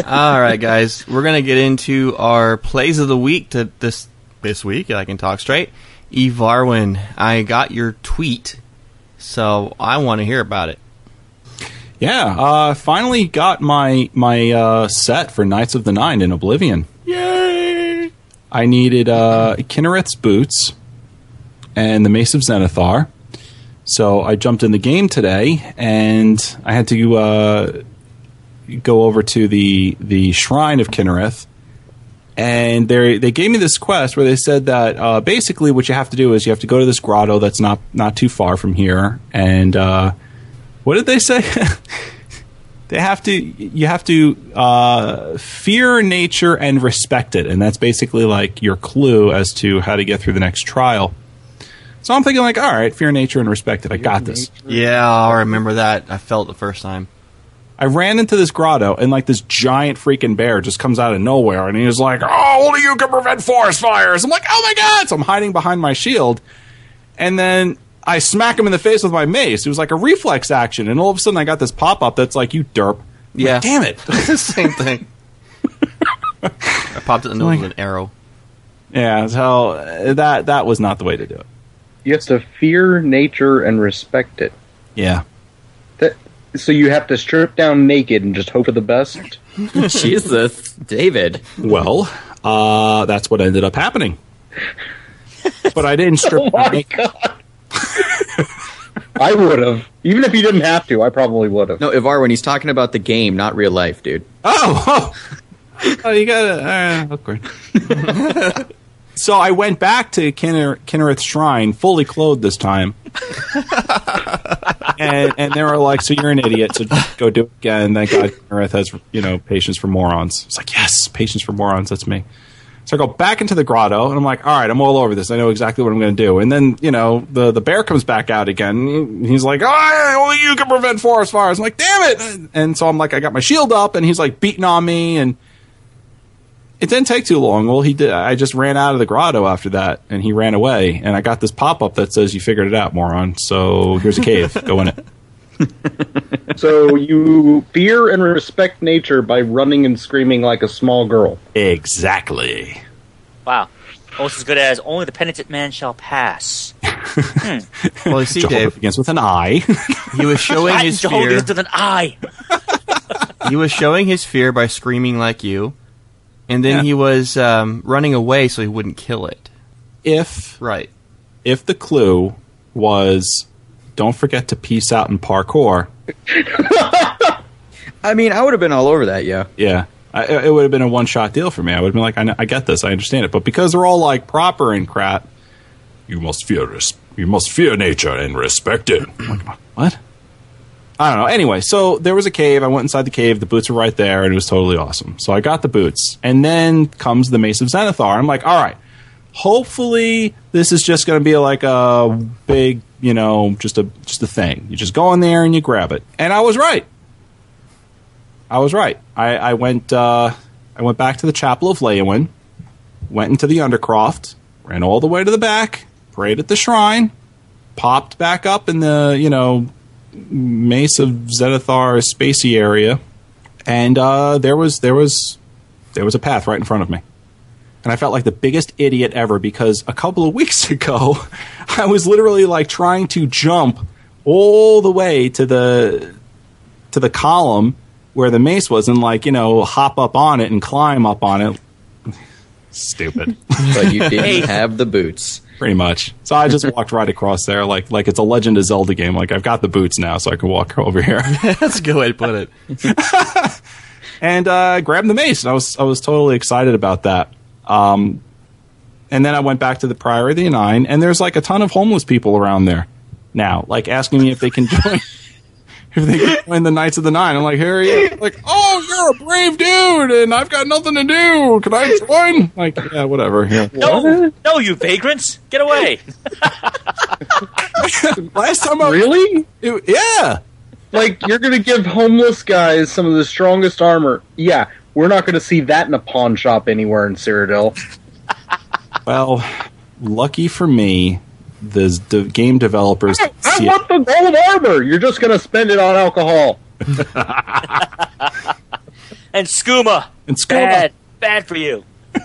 All right, guys, we're gonna get into our plays of the week to this this week. I can talk straight. Evarwin, I got your tweet, so I want to hear about it. Yeah, uh, finally got my my uh, set for Knights of the Nine in Oblivion. Yay! I needed uh, Kynareth's boots and the Mace of Zenithar. So I jumped in the game today, and I had to uh, go over to the the shrine of Kynareth, and they they gave me this quest where they said that uh, basically what you have to do is you have to go to this grotto that's not not too far from here, and uh, what did they say? they have to you have to uh, fear nature and respect it. And that's basically like your clue as to how to get through the next trial so i'm thinking like all right fear nature and respect it i got this Yeah, I remember that. I felt the first time. i ran into this grotto and like this giant freaking bear just comes out of nowhere and he was like oh only you can prevent forest fires i'm like oh my god so i'm hiding behind my shield and then I smack him in the face with my mace. It was like a reflex action, and all of a sudden I got this pop up that's like, "You derp!" I'm like, Yeah. damn it. Same thing. I popped it in the nose with an arrow. Yeah, so uh, that that was not the way to do it. You have to fear nature and respect it. Yeah. That, so you have to strip down naked and just hope for the best? Jesus, David. Well, uh, that's what ended up happening. But I didn't strip. Oh my naked. god! I would have. Even if he didn't have to, I probably would have. No, Ivar, when he's talking about the game, not real life, dude. Oh, oh, oh you got it. Uh, awkward. So I went back to Kinner, Kynareth Shrine, fully clothed this time. and, and they were like, "So you're an idiot. So go do it again." Thank God Kynareth has you know patience for morons. It's like, yes, patience for morons. That's me. So I go back into the grotto, and I'm like, all right, I'm all over this. I know exactly what I'm going to do. And then, you know, the, the bear comes back out again. He's like, oh, only you can prevent forest fires. I'm like, damn it. And so I'm like, I got my shield up, and he's like beating on me, and it didn't take too long. Well, he did. I just ran out of the grotto after that, and he ran away. And I got this pop up that says, "You figured it out, moron." So here's a cave. Go in it. So you fear and respect nature by running and screaming like a small girl. Exactly. Wow. Almost as good as only the penitent man shall pass. Hmm. Well, you see, Jehovah Dave, begins with an I. he was showing his Jehovah fear. begins with an I. He was showing his fear by screaming like you, and then Yeah. he was um, running away so he wouldn't kill it. if Right. if the clue was, don't forget to peace out in parkour. I mean, I would have been all over that, yeah. Yeah. I, it would have been a one shot deal for me. I would have been like, I, know, I get this, I understand it. But because they're all like proper and crap, you must fear res- you must fear nature and respect it. Like, what? I don't know. Anyway, so there was a cave. I went inside the cave. The boots were right there, and it was totally awesome. So I got the boots, and then comes the Mace of Zenithar. I'm like, all right. Hopefully, this is just going to be like a big, you know, just a just a thing. You just go in there and you grab it, and I was right. I was right. I, I went uh, I went back to the Chapel of Leyawiin, went into the Undercroft, ran all the way to the back, prayed at the shrine, popped back up in the you know Mace of Zenithar spacey area, and uh, there was there was there was a path right in front of me. And I felt like the biggest idiot ever because a couple of weeks ago, I was literally like trying to jump all the way to the to the column where the mace was and like you know hop up on it and climb up on it. Stupid, But you didn't have the boots. Pretty much. So I just walked right across there, like like it's a Legend of Zelda game. Like I've got the boots now, so I can walk over here That's a good way to put it. and uh, grabbed the mace. And I was I was totally excited about that. Um, and then I went back to the Priory of the Nine, and there's like a ton of homeless people around there now, like asking me if they can join. If they can join the Knights of the Nine, I'm like, here he is. Like, oh, you're a brave dude, and I've got nothing to do. Can I join? Like, yeah, whatever. Yeah. No, no, you vagrants, get away! Last time I Really? it- yeah, Like you're gonna give homeless guys some of the strongest armor? Yeah, we're not gonna see that in a pawn shop anywhere in Cyrodiil. well, lucky for me, the the game developers I see it. want the gold armor. You're just gonna spend it on alcohol. And skooma, And skooma. bad, bad for you.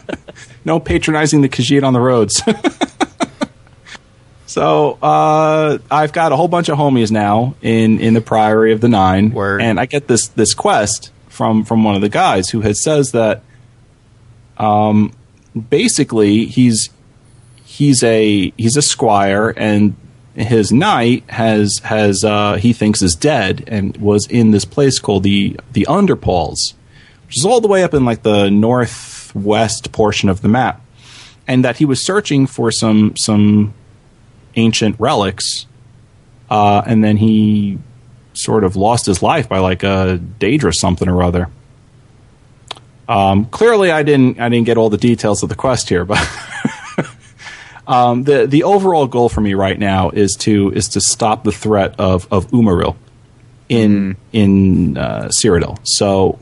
no patronizing the Khajiit on the roads. so uh, I've got a whole bunch of homies now in in the Priory of the Nine, Word. and I get this this quest from from one of the guys who has says that um, basically he's he's a he's a squire and his knight has has uh, he thinks is dead and was in this place called the the Underpalls, which is all the way up in like the northwest portion of the map, and that he was searching for some some ancient relics, uh, and then he sort of lost his life by like a Daedra something or other. Um, clearly, I didn't I didn't get all the details of the quest here, but um, the the overall goal for me right now is to is to stop the threat of of Umaril in in uh, Cyrodiil. So,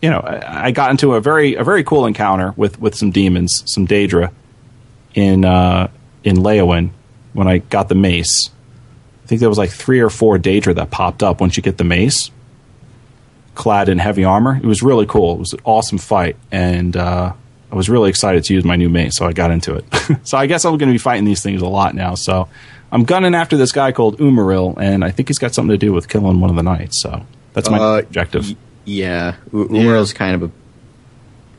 you know, I, I got into a very a very cool encounter with with some demons, some Daedra, in uh, in Leyawiin when I got the mace. I think there was like three or four Daedra that popped up once you get the mace, clad in heavy armor. It was really cool. It was an awesome fight, and uh, I was really excited to use my new mate, so I got into it. so I guess I'm going to be fighting these things a lot now. So I'm gunning after this guy called Umaril, and I think he's got something to do with killing one of the knights. So that's my Uh, objective. y- Yeah, U- Umaril's kind of a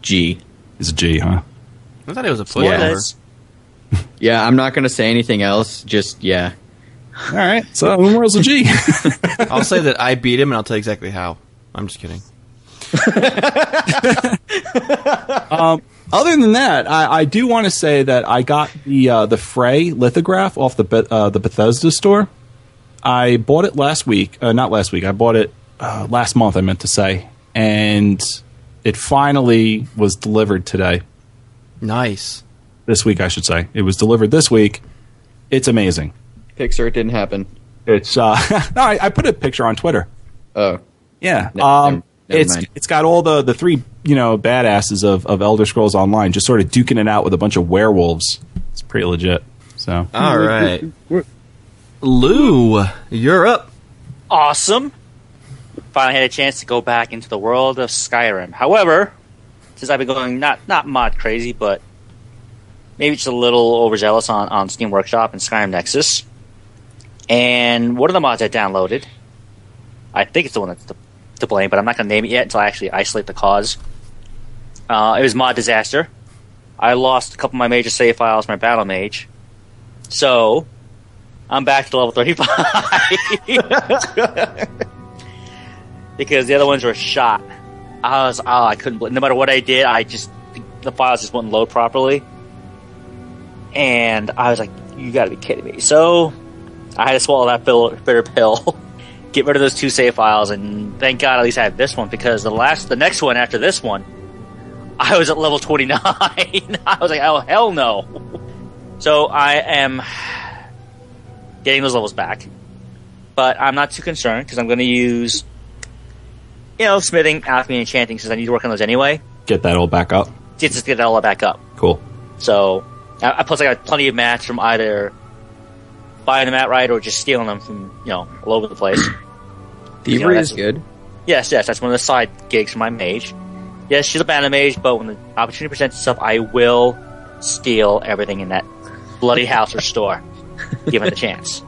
G. Is a G, huh? I thought it was a More or pushover. less. Yeah, I'm not going to say anything else. Just yeah, All right. So Umral's a G. I'll say that I beat him, and I'll tell you exactly how. I'm just kidding. Other than that, I, I do want to say that I got the uh, the Frey lithograph off the Beth- uh, the Bethesda store. I bought it last week. Uh, not last week. I bought it uh, last month. I meant to say, and it finally was delivered today. Nice. This week, I should say. It was delivered this week. It's amazing. Picture it didn't happen. It's uh, no, I, I put a picture on Twitter. Oh, Yeah. Ne- um, never- never it's mind. it's got all the the three you know badasses of of Elder Scrolls Online just sort of duking it out with a bunch of werewolves. It's pretty legit. So All right. Lou, you're up. awesome. Finally had a chance to go back into the world of Skyrim. However, since I've been going not not mod crazy, but maybe just a little overzealous on, on Steam Workshop and Skyrim Nexus. And one of the mods I downloaded, I think it's the one that's to, to blame, but I'm not going to name it yet until I actually isolate the cause. Uh, it was Mod Disaster. I lost a couple of my major save files, my Battle Mage. So, I'm back to level 35. because the other ones were shot. I was, oh, I couldn't, no matter what I did, I just, the files just wouldn't load properly. And I was like, you gotta be kidding me. So, I had to swallow that bitter pill, get rid of those two save files, and thank God at least I have this one because the last, the next one after this one, I was at level 29. I was like, oh, hell no. So, I am getting those levels back. But I'm not too concerned because I'm going to use, you know, smithing, alchemy, and enchanting since I need to work on those anyway. get that all back up. Just get that all back up. Cool. So, I, I- plus I got plenty of mats from either buying them outright or just stealing them from, you know, all over the place. thievery Yeah, is good. yes, yes, that's one of the side gigs for my mage. Yes, she's a banner mage, but when the opportunity presents itself, I will steal everything in that bloody house or store, given the chance.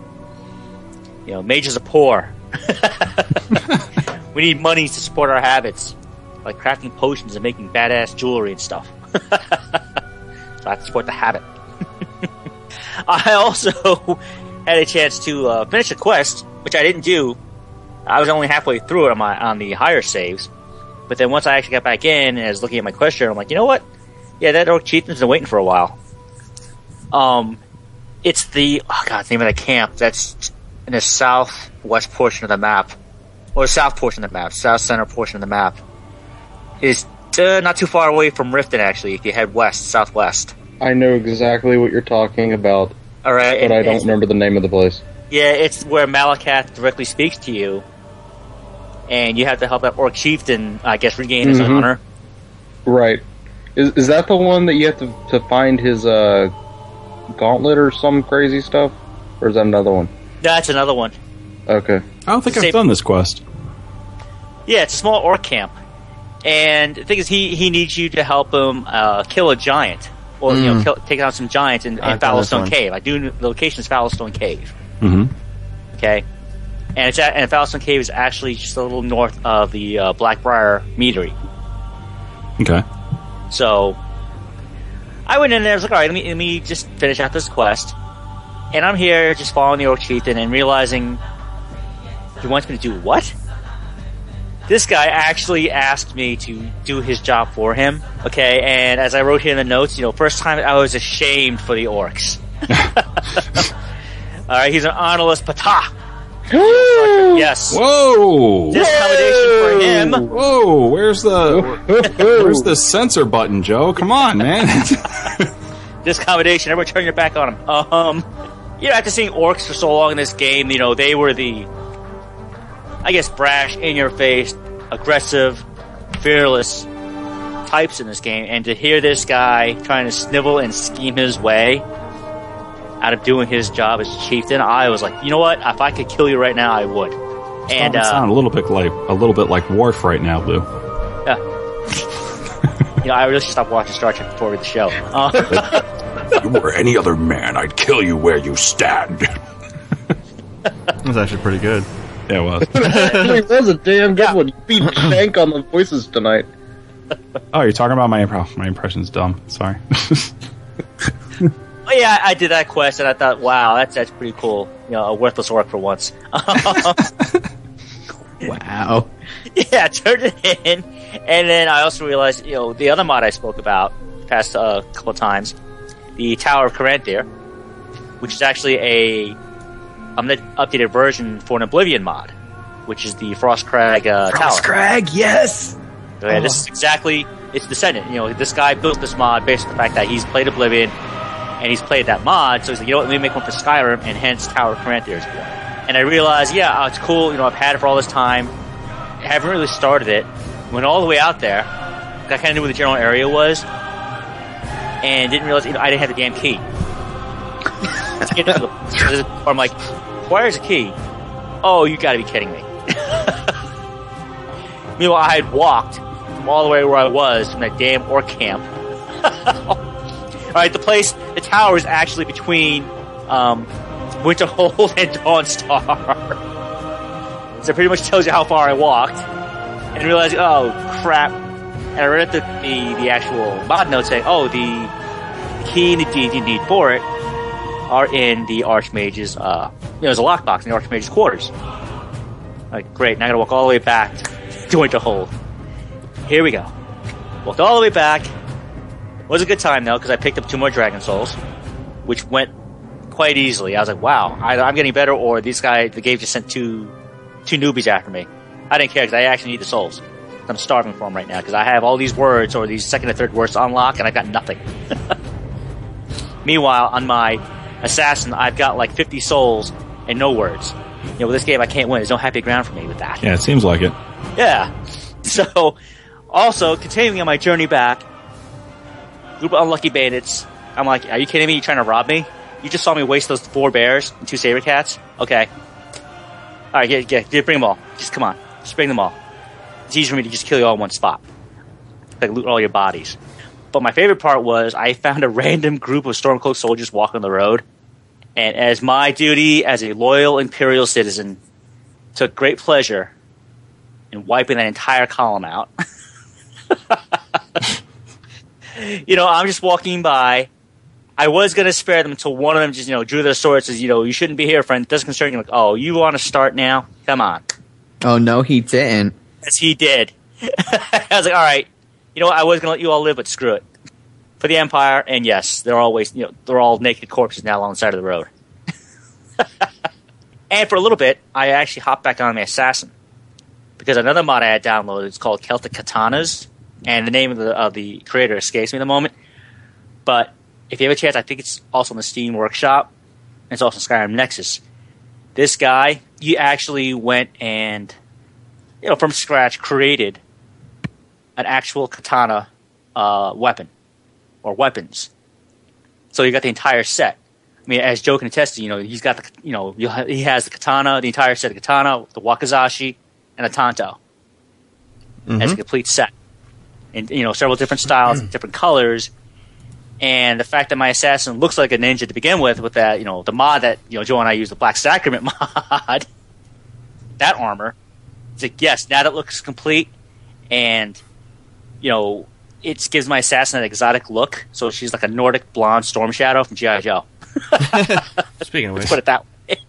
You know, mages are poor. we need money to support our habits, like crafting potions and making badass jewelry and stuff. so I have to support the habit. I also had a chance to uh, finish a quest, which I didn't do. I was only halfway through it on my on the higher saves, but then once I actually got back in and I was looking at my quest journal, I'm like, you know what? Yeah, that orc chieftain's been waiting for a while. Um, it's the oh god, the name of the camp that's in the southwest portion of the map, or south portion of the map, south center portion of the map, is uh, not too far away from Riften. Actually, if you head west, southwest. I know exactly what you're talking about, All right, but I don't remember the name of the place. Yeah, it's where Malacath directly speaks to you, and you have to help that orc chieftain, I guess, regain his Mhm. honor. Right. Is, is that the one that you have to, to find his uh, gauntlet or some crazy stuff? Or is that another one? That's another one. Okay. I don't think Same- I've done this quest. Yeah, it's a small orc camp, and the thing is, he he needs you to help him uh, kill a giant, or you know, kill, take out some giants in, in I've done this Fallowstone. Cave. I do. The location is Fallowstone Cave. Mm-hmm. Okay, and it's at, and Fallowstone Cave is actually just a little north of the uh, Blackbriar Meadery. Okay. So I went in there. I was like, all right, let me let me just finish out this quest. And I'm here just following the orc chieftain and realizing he wants me to do what? This guy actually asked me to do his job for him. Okay, and as I wrote here in the notes, you know, first time I was ashamed for the orcs. all right, he's an honorless patah. Yes. Whoa! Discommendation for him. Whoa! Where's the where's the censor button, Joe? Come on, man. discommendation. Everyone turn your back on him. Um, you know, after seeing orcs for so long in this game, you know they were the, I guess, brash, in your face, aggressive, fearless types in this game, and to hear this guy trying to snivel and scheme his way out of doing his job as chieftain, I was like, you know what? If I could kill you right now, I would. And Starting to sound uh, a little bit like a little bit like Worf right now, Lou. yeah. you know, I really should stop watching Star Trek before we the show. Uh, If you were any other man, I'd kill you where you stand. That's actually pretty good. Yeah, it was. Actually, it was a damn good one. You beat Shank on the voices tonight. oh, you're talking about my improv. My impression's dumb. Sorry. Oh, yeah, I did that quest, and I thought, wow, that's that's pretty cool. You know, a worthless orc for once. Wow. yeah, turned it in, and then I also realized, you know, the other mod I spoke about past a uh, couple times, the Tower of Caranthir, which is actually a um, the updated version for an Oblivion mod, which is the Frostcrag uh, Tower. Crag, yes. So, yeah, this is exactly its descendant. You know, this guy built this mod based on the fact that he's played Oblivion and he's played that mod. So he's like, you know what, let me make one for Skyrim, and hence Tower of Caranthir is born. And I realized, yeah, oh, it's cool. You know, I've had it for all this time. I haven't really started it. Went all the way out there. I kind of knew where the general area was, and didn't realize you know, I didn't have the damn key. To get into the- I'm like, where's a key? Oh, you got to be kidding me. Meanwhile, I had walked from all the way where I was from that damn orc camp. all right, the place, the tower is actually between um, Winterhold and Dawnstar. so it pretty much tells you how far I walked. And realized, oh crap. And I read the, the, the actual mod note saying, oh, the key and the deed you need for it are in the Archmage's, uh, there's a lockbox in the Archmage's quarters. Like, great, now I gotta walk all the way back to Winterhold. Here we go. Walked all the way back. Was a good time though, because I picked up two more Dragon Souls, which went quite easily. I was like, wow, either I'm getting better, or these guys, the game just sent two, two newbies after me. I didn't care because I actually need the souls. I'm starving for them right now because I have all these words or these second or third words to unlock, and I've got nothing. Meanwhile, on my assassin, I've got like 50 souls and no words. You know, with this game, I can't win. There's no happy ground for me with that. Yeah, it seems like it. Yeah. So, also, continuing on my journey back, group of unlucky bandits. I'm like, are you kidding me? You're trying to rob me? You just saw me waste those four bears and two saber cats? Okay. Alright, get, get, get, bring them all. Just come on. Just bring them all. It's easy for me to just kill you all in one spot. Like, loot all your bodies. But my favorite part was I found a random group of Stormcloak soldiers walking the road. And as my duty as a loyal Imperial citizen, took great pleasure in wiping that entire column out. you know, I'm just walking by. I was going to spare them until one of them just, you know, drew their sword and says, you know, you shouldn't be here, friend. It doesn't concern you. Like, oh, you want to start now? Come on. Oh no, he didn't. As he did. I was like, all right, you know what? I was going to let you all live, but screw it. For the Empire, and yes, they're always, you know, they're all naked corpses now along the side of the road. and for a little bit, I actually hopped back on my Assassin. Because another mod I had downloaded is called Celtic Katanas, and the name of the, of the creator escapes me at the moment. But if you have a chance, I think it's also in the Steam Workshop. It's also Skyrim Nexus. This guy, you actually went and, you know, from scratch created an actual katana uh, weapon or weapons. So you got the entire set. I mean, as Joe can attest to, you know, he's got the, you know, he has the katana, the entire set of katana, the wakizashi, and a tanto Mm-hmm. as a complete set. And, you know, several different styles, different colors. And the fact that my assassin looks like a ninja to begin with, with that, you know, the mod that, you know, Joe and I use, the Black Sacrament mod, that armor, it's like, yes, now that looks complete. And, you know, it gives my assassin an exotic look. So she's like a Nordic blonde storm shadow from G.I. Joe. Speaking of which, Let's put it that way.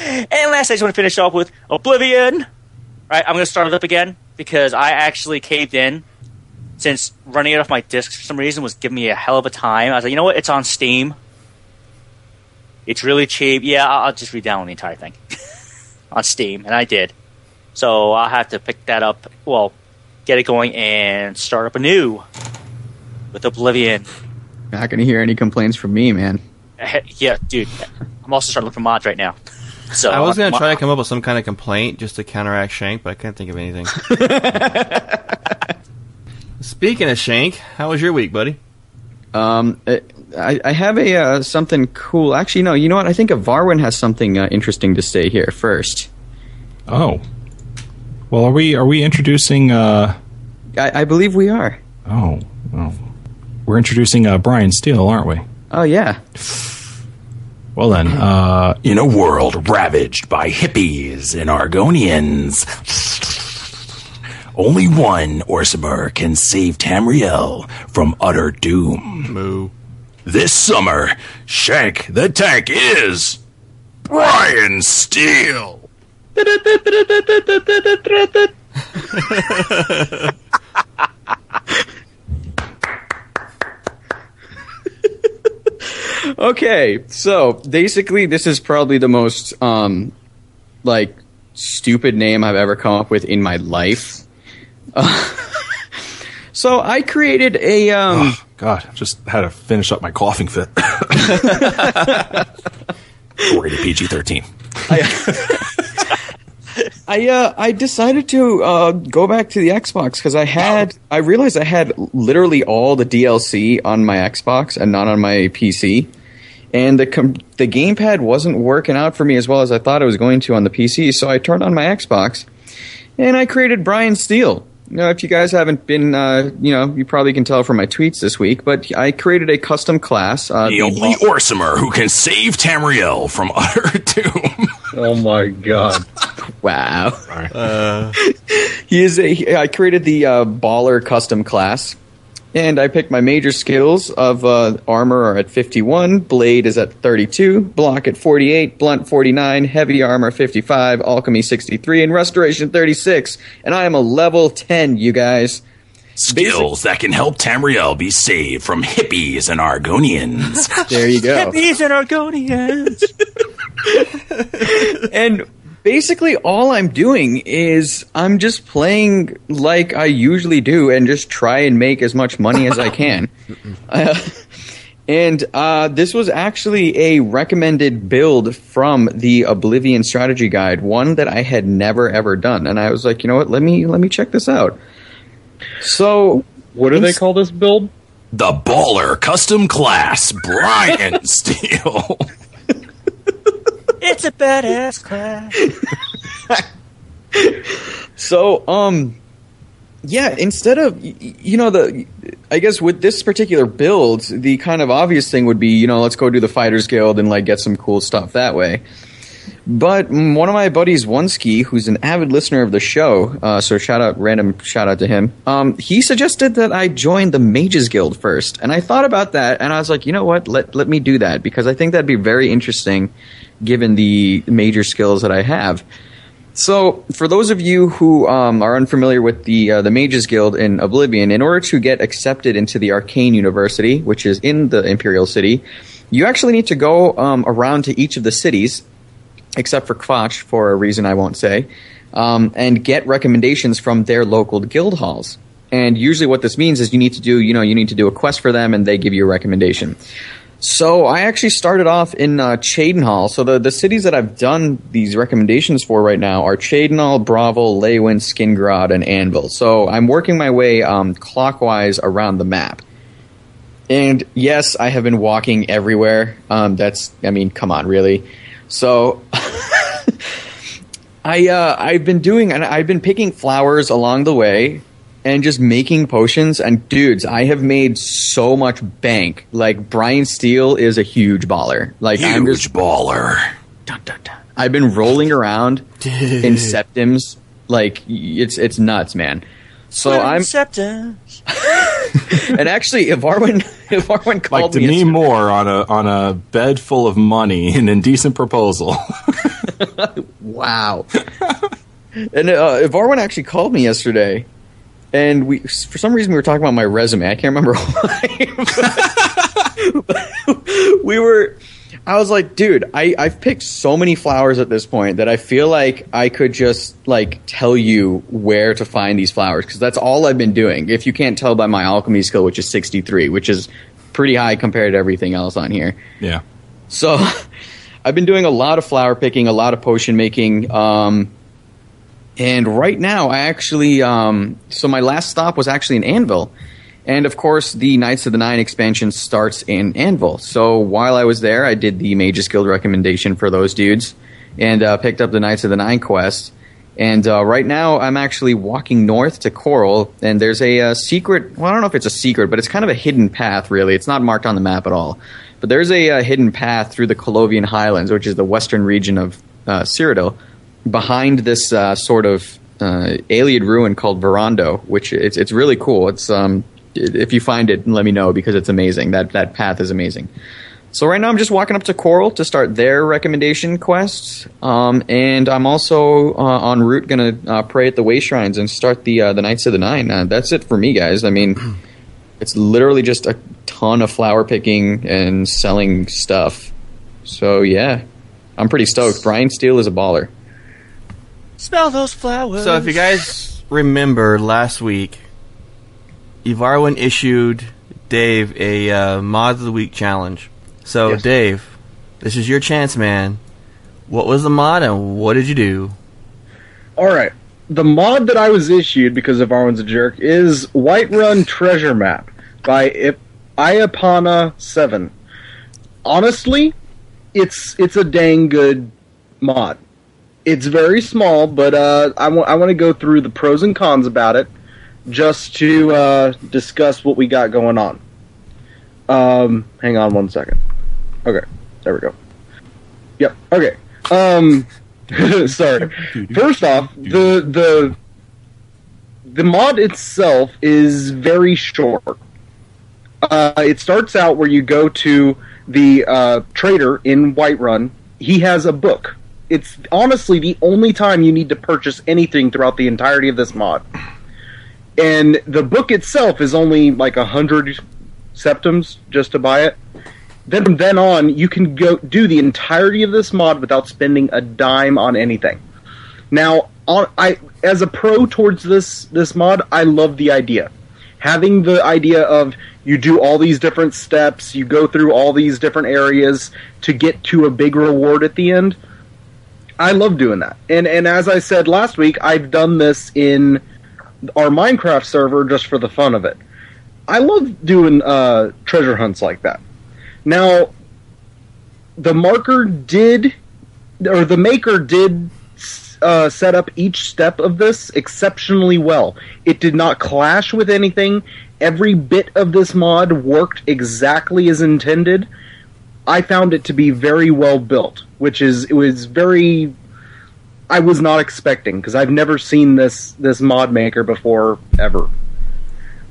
and last, I just want to finish off with Oblivion. Right, I'm going to start it up again because I actually caved in since running it off my disc for some reason was giving me a hell of a time. I was like, you know what? It's on Steam. It's really cheap. Yeah, I'll, I'll just re-download the entire thing on Steam, and I did. So I'll have to pick that up. Well, get it going and start up anew with Oblivion. Not gonna hear any complaints from me, man. Yeah, dude. I'm also starting to look for mods right now. So I was going to try to come up with some kind of complaint just to counteract Shank, but I can't think of anything. Speaking of Shank, how was your week, buddy? Um, uh, I, I have a uh, something cool. Actually, no. You know what? I think Varwin has something uh, interesting to say here first. Oh. Well, are we are we introducing? Uh, I, I believe we are. oh, oh, we're introducing uh, Brian Steele, aren't we? Oh yeah. Well then, uh, In a world ravaged by hippies and Argonians, only one Orsimer can save Tamriel from utter doom. Moo. This summer, Shank the Tank is Brian Steele. Okay, so basically, this is probably the most um, like stupid name I've ever come up with in my life. so I created a um, Oh, God, I just had to finish up my coughing fit. Rated PG 13. I uh, I decided to uh, go back to the Xbox because I had I realized I had literally all the DLC on my Xbox and not on my PC, and the com- the gamepad wasn't working out for me as well as I thought it was going to on the PC. So I turned on my Xbox, and I created Brian Steele. You know, if you guys haven't been, uh, you know, you probably can tell from my tweets this week, but I created a custom class. Uh, The only Orsimer who can save Tamriel from utter doom. Oh my god. Wow. he is a. he- I created the uh, baller custom class, and I picked my major skills of uh, armor are at 51, blade is at 32, block at 48, blunt 49, heavy armor 55, alchemy 63, and restoration 36. And I am a level 10, you guys. Skills that can help Tamriel be saved from hippies and Argonians. There you go. Hippies and Argonians. and basically all I'm doing is I'm just playing like I usually do and just try and make as much money as I can. Uh, and uh, this was actually a recommended build from the Oblivion strategy guide, one that I had never ever done. And I was like, you know what? Let me let me check this out. So What do they call this build? the baller custom class, Brian Steele. It's a badass class. So, um, yeah, instead of, you know, the, I guess with this particular build, the kind of obvious thing would be, you know, let's go do the Fighters Guild and, like, get some cool stuff that way. But one of my buddies, Oneski, who's an avid listener of the show, uh, so shout out, random shout out to him, um, he suggested that I join the Mages Guild first. And I thought about that, and I was like, you know what, let, let me do that, because I think that'd be very interesting given the major skills that I have. So, for those of you who um, are unfamiliar with the uh, the Mages Guild in Oblivion, in order to get accepted into the Arcane University, which is in the Imperial City, you actually need to go um, around to each of the cities, except for Kvatch, for a reason I won't say, um, and get recommendations from their local guild halls. And usually, what this means is you need to do, you know, you need to do a quest for them, and they give you a recommendation. So I actually started off in uh, Cheydinhal. So the, the cities that I've done these recommendations for right now are Cheydinhal, Bravil, Leyawiin, Skingrad, and Anvil. So I'm working my way um, clockwise around the map. And yes, I have been walking everywhere. Um, that's, I mean, come on, really. So I uh, I've been doing, and I've been picking flowers along the way, and just making potions. And dudes, I have made so much bank. Like Brian Steele is a huge baller. Like I'm Huge just, baller. dun, dun, dun. I've been rolling around in septims. Like it's it's nuts, man. So I'm Acceptance. and actually, if Arwen if Arwen like called Demi me, yesterday- Moore on a on a bed full of money, an indecent proposal. Wow. and uh, if Arwen actually called me yesterday, and we for some reason we were talking about my resume. I can't remember why. we were. I was like, dude, I, I've picked so many flowers at this point that I feel like I could just like tell you where to find these flowers because that's all I've been doing. If you can't tell by my alchemy skill, which is 63, which is pretty high compared to everything else on here. yeah. So I've been doing a lot of flower picking, a lot of potion making. Um, and right now, I actually, um, so my last stop was actually in Anvil. And of course, the Knights of the Nine expansion starts in Anvil. So while I was there, I did the Mages Guild recommendation for those dudes and uh, picked up the Knights of the Nine quest. And uh, right now, I'm actually walking north to Chorrol, and there's a, uh secret. Well, I don't know if it's a secret, but it's kind of a hidden path. Really, it's not marked on the map at all. But there's a, uh hidden path through the Colovian Highlands, which is the western region of uh, Cyrodiil, behind this uh, sort of uh, alien ruin called Varondo, which it's it's really cool. It's um, if you find it, let me know because it's amazing. That that path is amazing. So right now I'm just walking up to Chorrol to start their recommendation quest, um, and I'm also uh, en route gonna uh, pray at the way shrines and start the uh, the Knights of the Nine. Uh, that's it for me, guys. I mean, it's literally just a ton of flower picking and selling stuff. So yeah, I'm pretty stoked. Brian Steele is a baller. Smell those flowers. So if you guys remember last week, Evarwin issued Dave a uh, Mod of the Week challenge. So Yes. Dave, this is your chance, man. What was the mod and what did you do? All right. The mod that I was issued because of Arwen's a jerk is Whiterun Treasure Map by I- Iapana Seven. Honestly, it's it's a dang good mod. It's very small, but uh, I want want to go through the pros and cons about it, just to uh, discuss what we got going on. Um, hang on one second. Okay, there we go. Yep. Okay. Um, sorry. First off, the the the mod itself is very short. Uh, it starts out where you go to the uh, trader in Whiterun. He has a book. It's honestly the only time you need to purchase anything throughout the entirety of this mod. And the book itself is only like a hundred septims just to buy it. Then from then on, you can go do the entirety of this mod without spending a dime on anything. Now, on I as a pro towards this this mod, I love the idea. Having the idea of you do all these different steps, you go through all these different areas to get to a big reward at the end. I love doing that. And and as I said last week, I've done this in our Minecraft server just for the fun of it. I love doing uh, treasure hunts like that. Now, the marker did, or the maker did uh, set up each step of this exceptionally well. It did not clash with anything. Every bit of this mod worked exactly as intended. I found it to be very well built, which is it was very. I was not expecting because I've never seen this this mod maker before ever.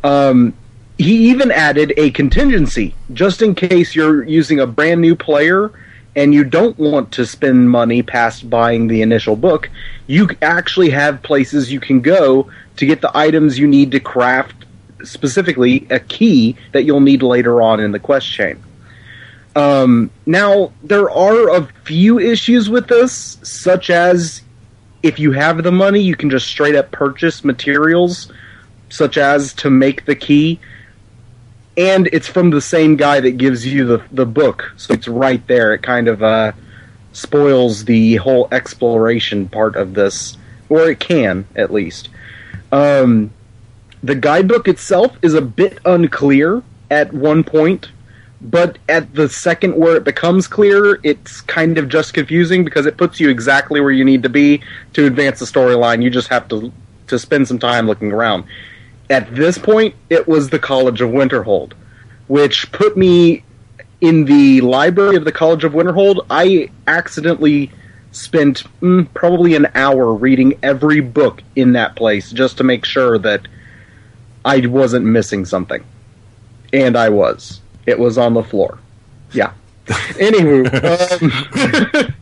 Um, he even added a contingency just in case you're using a brand new player and you don't want to spend money past buying the initial book. You actually have places you can go to get the items you need to craft specifically a key that you'll need later on in the quest chain. Um, now, there are a few issues with this, such as if you have the money, you can just straight up purchase materials, such as to make the key. And it's from the same guy that gives you the, the book, so it's right there. It kind of uh, spoils the whole exploration part of this, or it can, at least. Um, the guidebook itself is a bit unclear at one point, but at the second where it becomes clear, it's kind of just confusing because it puts you exactly where you need to be to advance the storyline. You just have to to spend some time looking around. At this point, it was the College of Winterhold, which put me in the library of the College of Winterhold. I accidentally spent mm, probably an hour reading every book in that place just to make sure that I wasn't missing something. And I was. It was on the floor. Yeah. Anywho, um,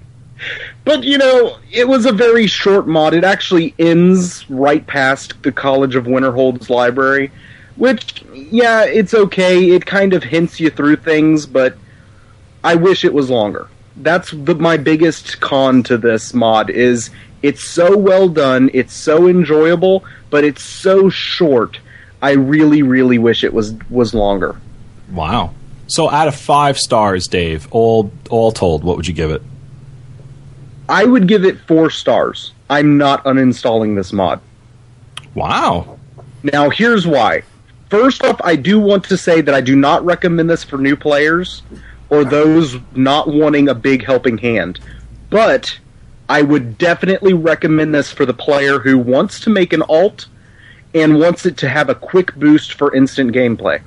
but you know, it was a very short mod. It actually ends right past the College of Winterhold's library, which, yeah, it's okay. It kind of hints you through things, but I wish it was longer. That's the, my biggest con to this mod is it's so well done, it's so enjoyable, but it's so short. I really, really wish it was was longer. Wow. So out of five stars, Dave, all all told, what would you give it? I would give it four stars. I'm not uninstalling this mod. Wow. Now, here's why. First off, I do want to say that I do not recommend this for new players or those not wanting a big helping hand. But I would definitely recommend this for the player who wants to make an alt and wants it to have a quick boost for instant gameplay.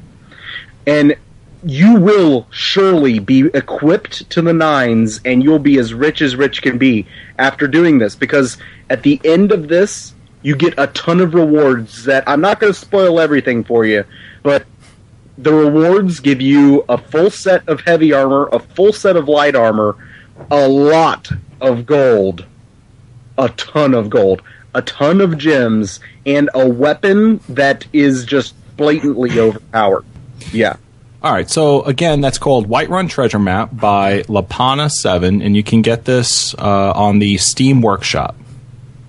And you will surely be equipped to the nines and you'll be as rich as rich can be after doing this because at the end of this you get a ton of rewards that I'm not going to spoil everything for you, but the rewards give you a full set of heavy armor, a full set of light armor, a lot of gold, a ton of gold, a ton of gems, and a weapon that is just blatantly overpowered. Yeah. All right, so again, that's called Whiterun Treasure Map by Lapana Seven, and you can get this uh, on the Steam Workshop.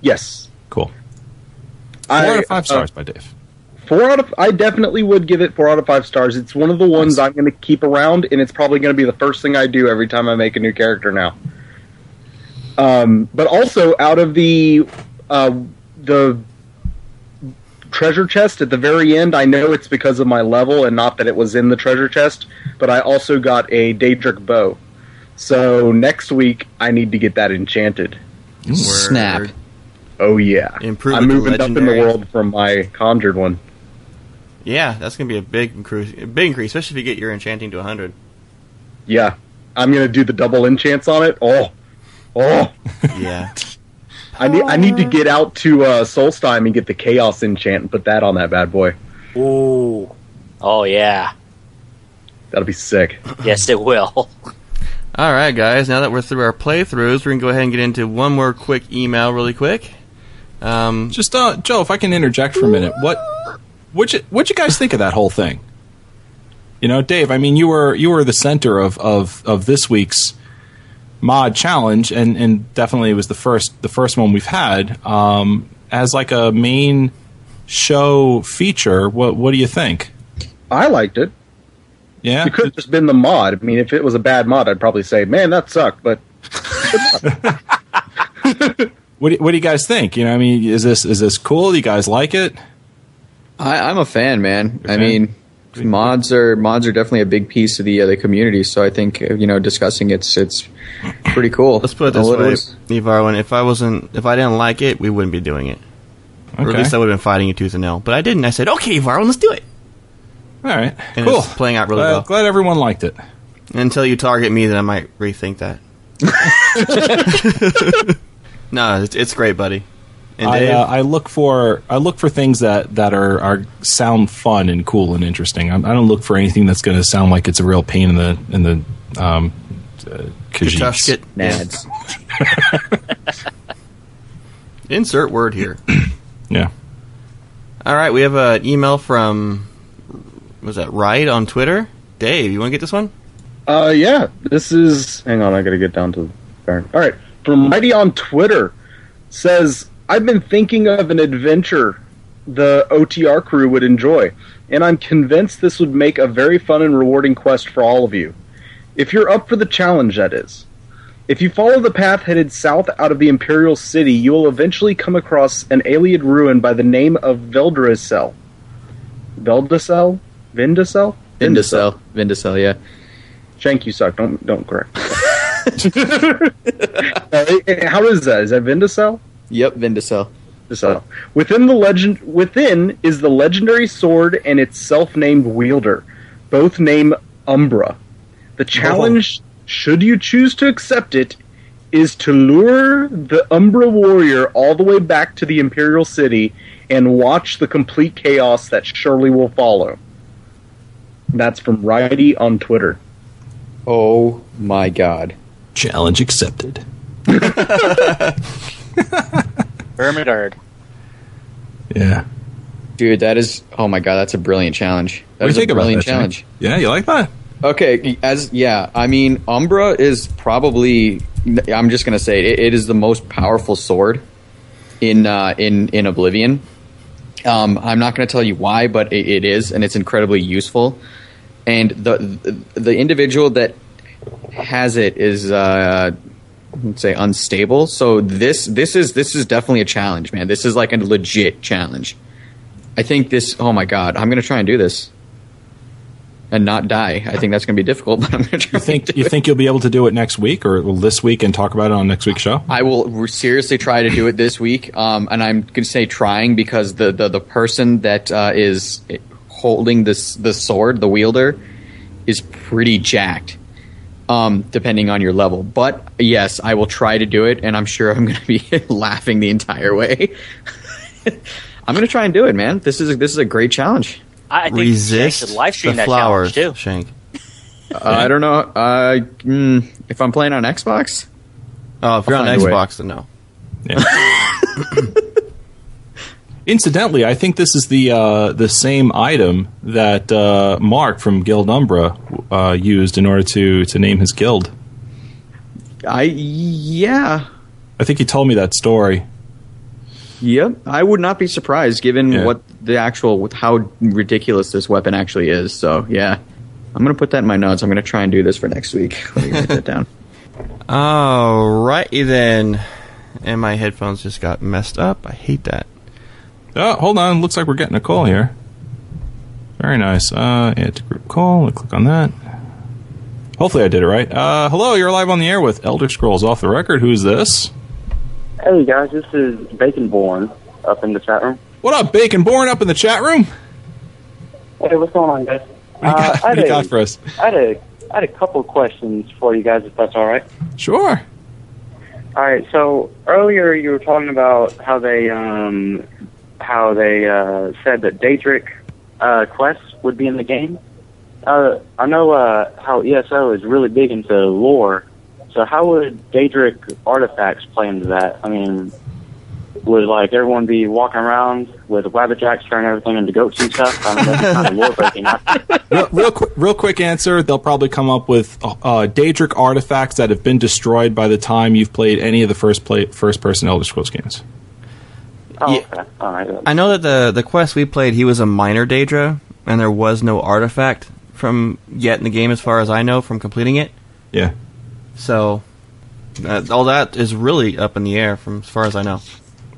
Yes. Cool. I- Four out of five uh, stars by Dave. Four out of I definitely would give it four out of five stars. It's one of the ones I'm going to keep around, and it's probably going to be the first thing I do every time I make a new character now. Um, but also out of the uh, the treasure chest at the very end, I know it's because of my level and not that it was in the treasure chest. But I also got a Daedric bow, so next week I need to get that enchanted. Snap. Oh yeah, Improve I'm moving up in the world from my conjured one. Yeah, that's gonna be a big increase. A big increase, especially if you get your enchanting to 100. Yeah, I'm gonna do the double enchants on it. Oh, oh! Yeah. I need I need to get out to uh, Solstheim and get the Chaos enchant and put that on that bad boy. Ooh. Oh yeah. That'll be sick. Yes, it will. All right, guys. Now that we're through our playthroughs, we're gonna go ahead and get into one more quick email, really quick. Um, Just uh, Joe, if I can interject for a minute, what what you what you guys think of that whole thing? You know, Dave. I mean, you were you were the center of of, of this week's mod challenge, and and definitely it was the first the first one we've had um, as like a main show feature. What what do you think? I liked it. Yeah, It could have just been the mod. I mean, if it was a bad mod, I'd probably say, "Man, that sucked." But What do, what do you guys think? You know, I mean, is this is this cool? Do you guys like it? I, I'm a fan, man. I fan? mean, mods are mods are definitely a big piece of the uh, the community. So I think uh, you know discussing it's it's pretty cool. let's put it this way, Evarwin. If I wasn't, if I didn't like it, we wouldn't be doing it. Okay. Or at least I would have been fighting you tooth and nail. But I didn't. I said, "Okay, Evarwin, let's do it." All right, And cool. it's playing out really glad, well. glad everyone liked it. Until you target me, then I might rethink that. no, it's, it's great, buddy. And I, uh, I look for I look for things that, that are, are sound fun and cool and interesting. I, I don't look for anything that's going to sound like it's a real pain in the in the um, uh, khajiits. Katushkit. Nads. Insert word here. Yeah. All right, we have an email from was that right on Twitter? Dave, you want to get this one? uh, yeah, this is. Hang on, I got to get down to. All right, from Mighty on Twitter says, "I've been thinking of an adventure the OTR crew would enjoy, and I'm convinced this would make a very fun and rewarding quest for all of you. If you're up for the challenge, that is. If you follow the path headed south out of the Imperial City, you will eventually come across an alien ruin by the name of Veldricel. Veldicel? Vindasel? Vindasel. Vindasel, yeah. Shank, you suck. Don't don't correct. How is that? Is that Vindasel? Yep, Vindasel. So, within the legend, within is the legendary sword and its self-named wielder, both name Umbra. The oh. challenge, should you choose to accept it, is to lure the Umbra warrior all the way back to the Imperial City and watch the complete chaos that surely will follow. That's from Righty on Twitter. Oh my god. Challenge accepted. Vermidard. Yeah. Dude, that is oh my god, that's a brilliant challenge. That is a brilliant challenge. Yeah, you like that? Okay, as yeah, I mean, Umbra is probably. I'm just gonna say it, it is the most powerful sword in uh, in in Oblivion. Um, I'm not gonna tell you why, but it, it is, and it's incredibly useful. And the the, the individual that has it is uh, say unstable. So this this is this is definitely a challenge, man. This is like a legit challenge. I think this. Oh my god, I'm gonna try and do this and not die. I think that's going to be difficult, but I'm to try. You think you it. think you'll be able to do it next week or this week and talk about it on next week's show? I will seriously try to do it this week, um, and I'm going to say trying because the the, the person that uh, is holding this the sword, the wielder, is pretty jacked. Um, depending on your level, but yes, I will try to do it, and I'm sure I'm going to be laughing the entire way. I'm gonna try and do it, man. This is a, this is a great challenge. I think Resist Shank should live stream the that flowers, challenge too. Shank. Uh, I don't know. Uh, mm, if I'm playing on Xbox, Oh, if you're on find a way. Xbox, then no. Incidentally, I think this is the uh, the same item that uh, Mark from Guild Umbra uh, used in order to to name his guild. I yeah, I think he told me that story. yep. I would not be surprised given Yeah. what the actual with how ridiculous this weapon actually is. So yeah, I'm gonna put that in my notes. I'm gonna try and do this for next week. Let me write that down. Alrighty then. And my headphones just got messed up. I hate that. Oh, hold on. Looks like we're getting a call here. Very nice. Uh, add to group call. I'll click on that. Hopefully, I did it right. Uh, hello, you're live on the air with Elder Scrolls Off the Record. Who's this? Hey guys, this is Baconborn up in the chat room. What up, Bacon Born up in the chat room? Hey, what's going on, guys? What do you got, Uh, I, what had do you a, got for us? I had a I had a couple of questions for you guys, if that's all right. Sure. All right. So earlier you were talking about how they um how they uh, said that Daedric uh, quests would be in the game. Uh, I know uh, how ESO is really big into lore. So how would Daedric artifacts play into that? I mean, would like everyone be walking around with Wabbajacks turning everything into goats and stuff? I mean, that's kind of lore breaking. real, real, quick, real quick answer. They'll probably come up with uh, Daedric artifacts that have been destroyed by the time you've played any of the first play, first person Elder Scrolls games. Oh, Yeah. okay. All right. I know that the the quest we played, he was a minor Daedra, and there was no artifact from yet in the game, as far as I know, from completing it. Yeah. So uh, all that is really up in the air, from as far as I know.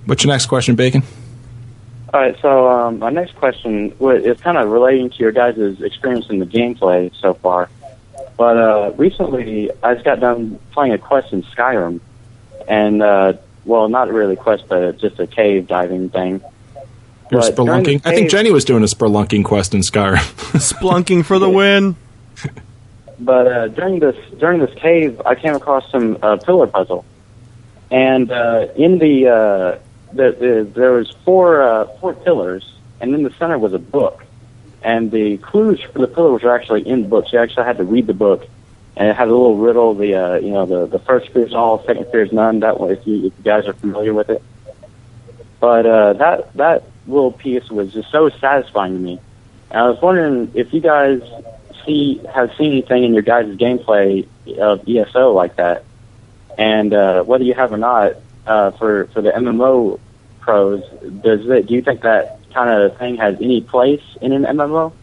What's your next question, Bacon? All right, so um, my next question is kind of relating to your guys' experience in the gameplay so far. But uh, recently, I just got done playing a quest in Skyrim, and uh, well, not really a quest, but just a cave diving thing. You're But during the. I think Jenny was doing a spelunking quest in Skyrim. Splunking for the win. But uh, during this during this cave, I came across some uh, pillar puzzle, and uh, in the, uh, the, the there was four uh, four pillars, and in the center was a book, and the clues for the pillars were actually in the book. So you actually had to read the book, and it had a little riddle. The uh, you know the the first fear is all, second fear is none. That way, if you, if you guys are familiar with it. But uh, that that little piece was just so satisfying to me. And I was wondering if you guys see have seen anything in your guys' gameplay of ESO like that, and uh, whether you have or not, uh, for for the MMO pros, does it? Do you think that kind of thing has any place in an MMO?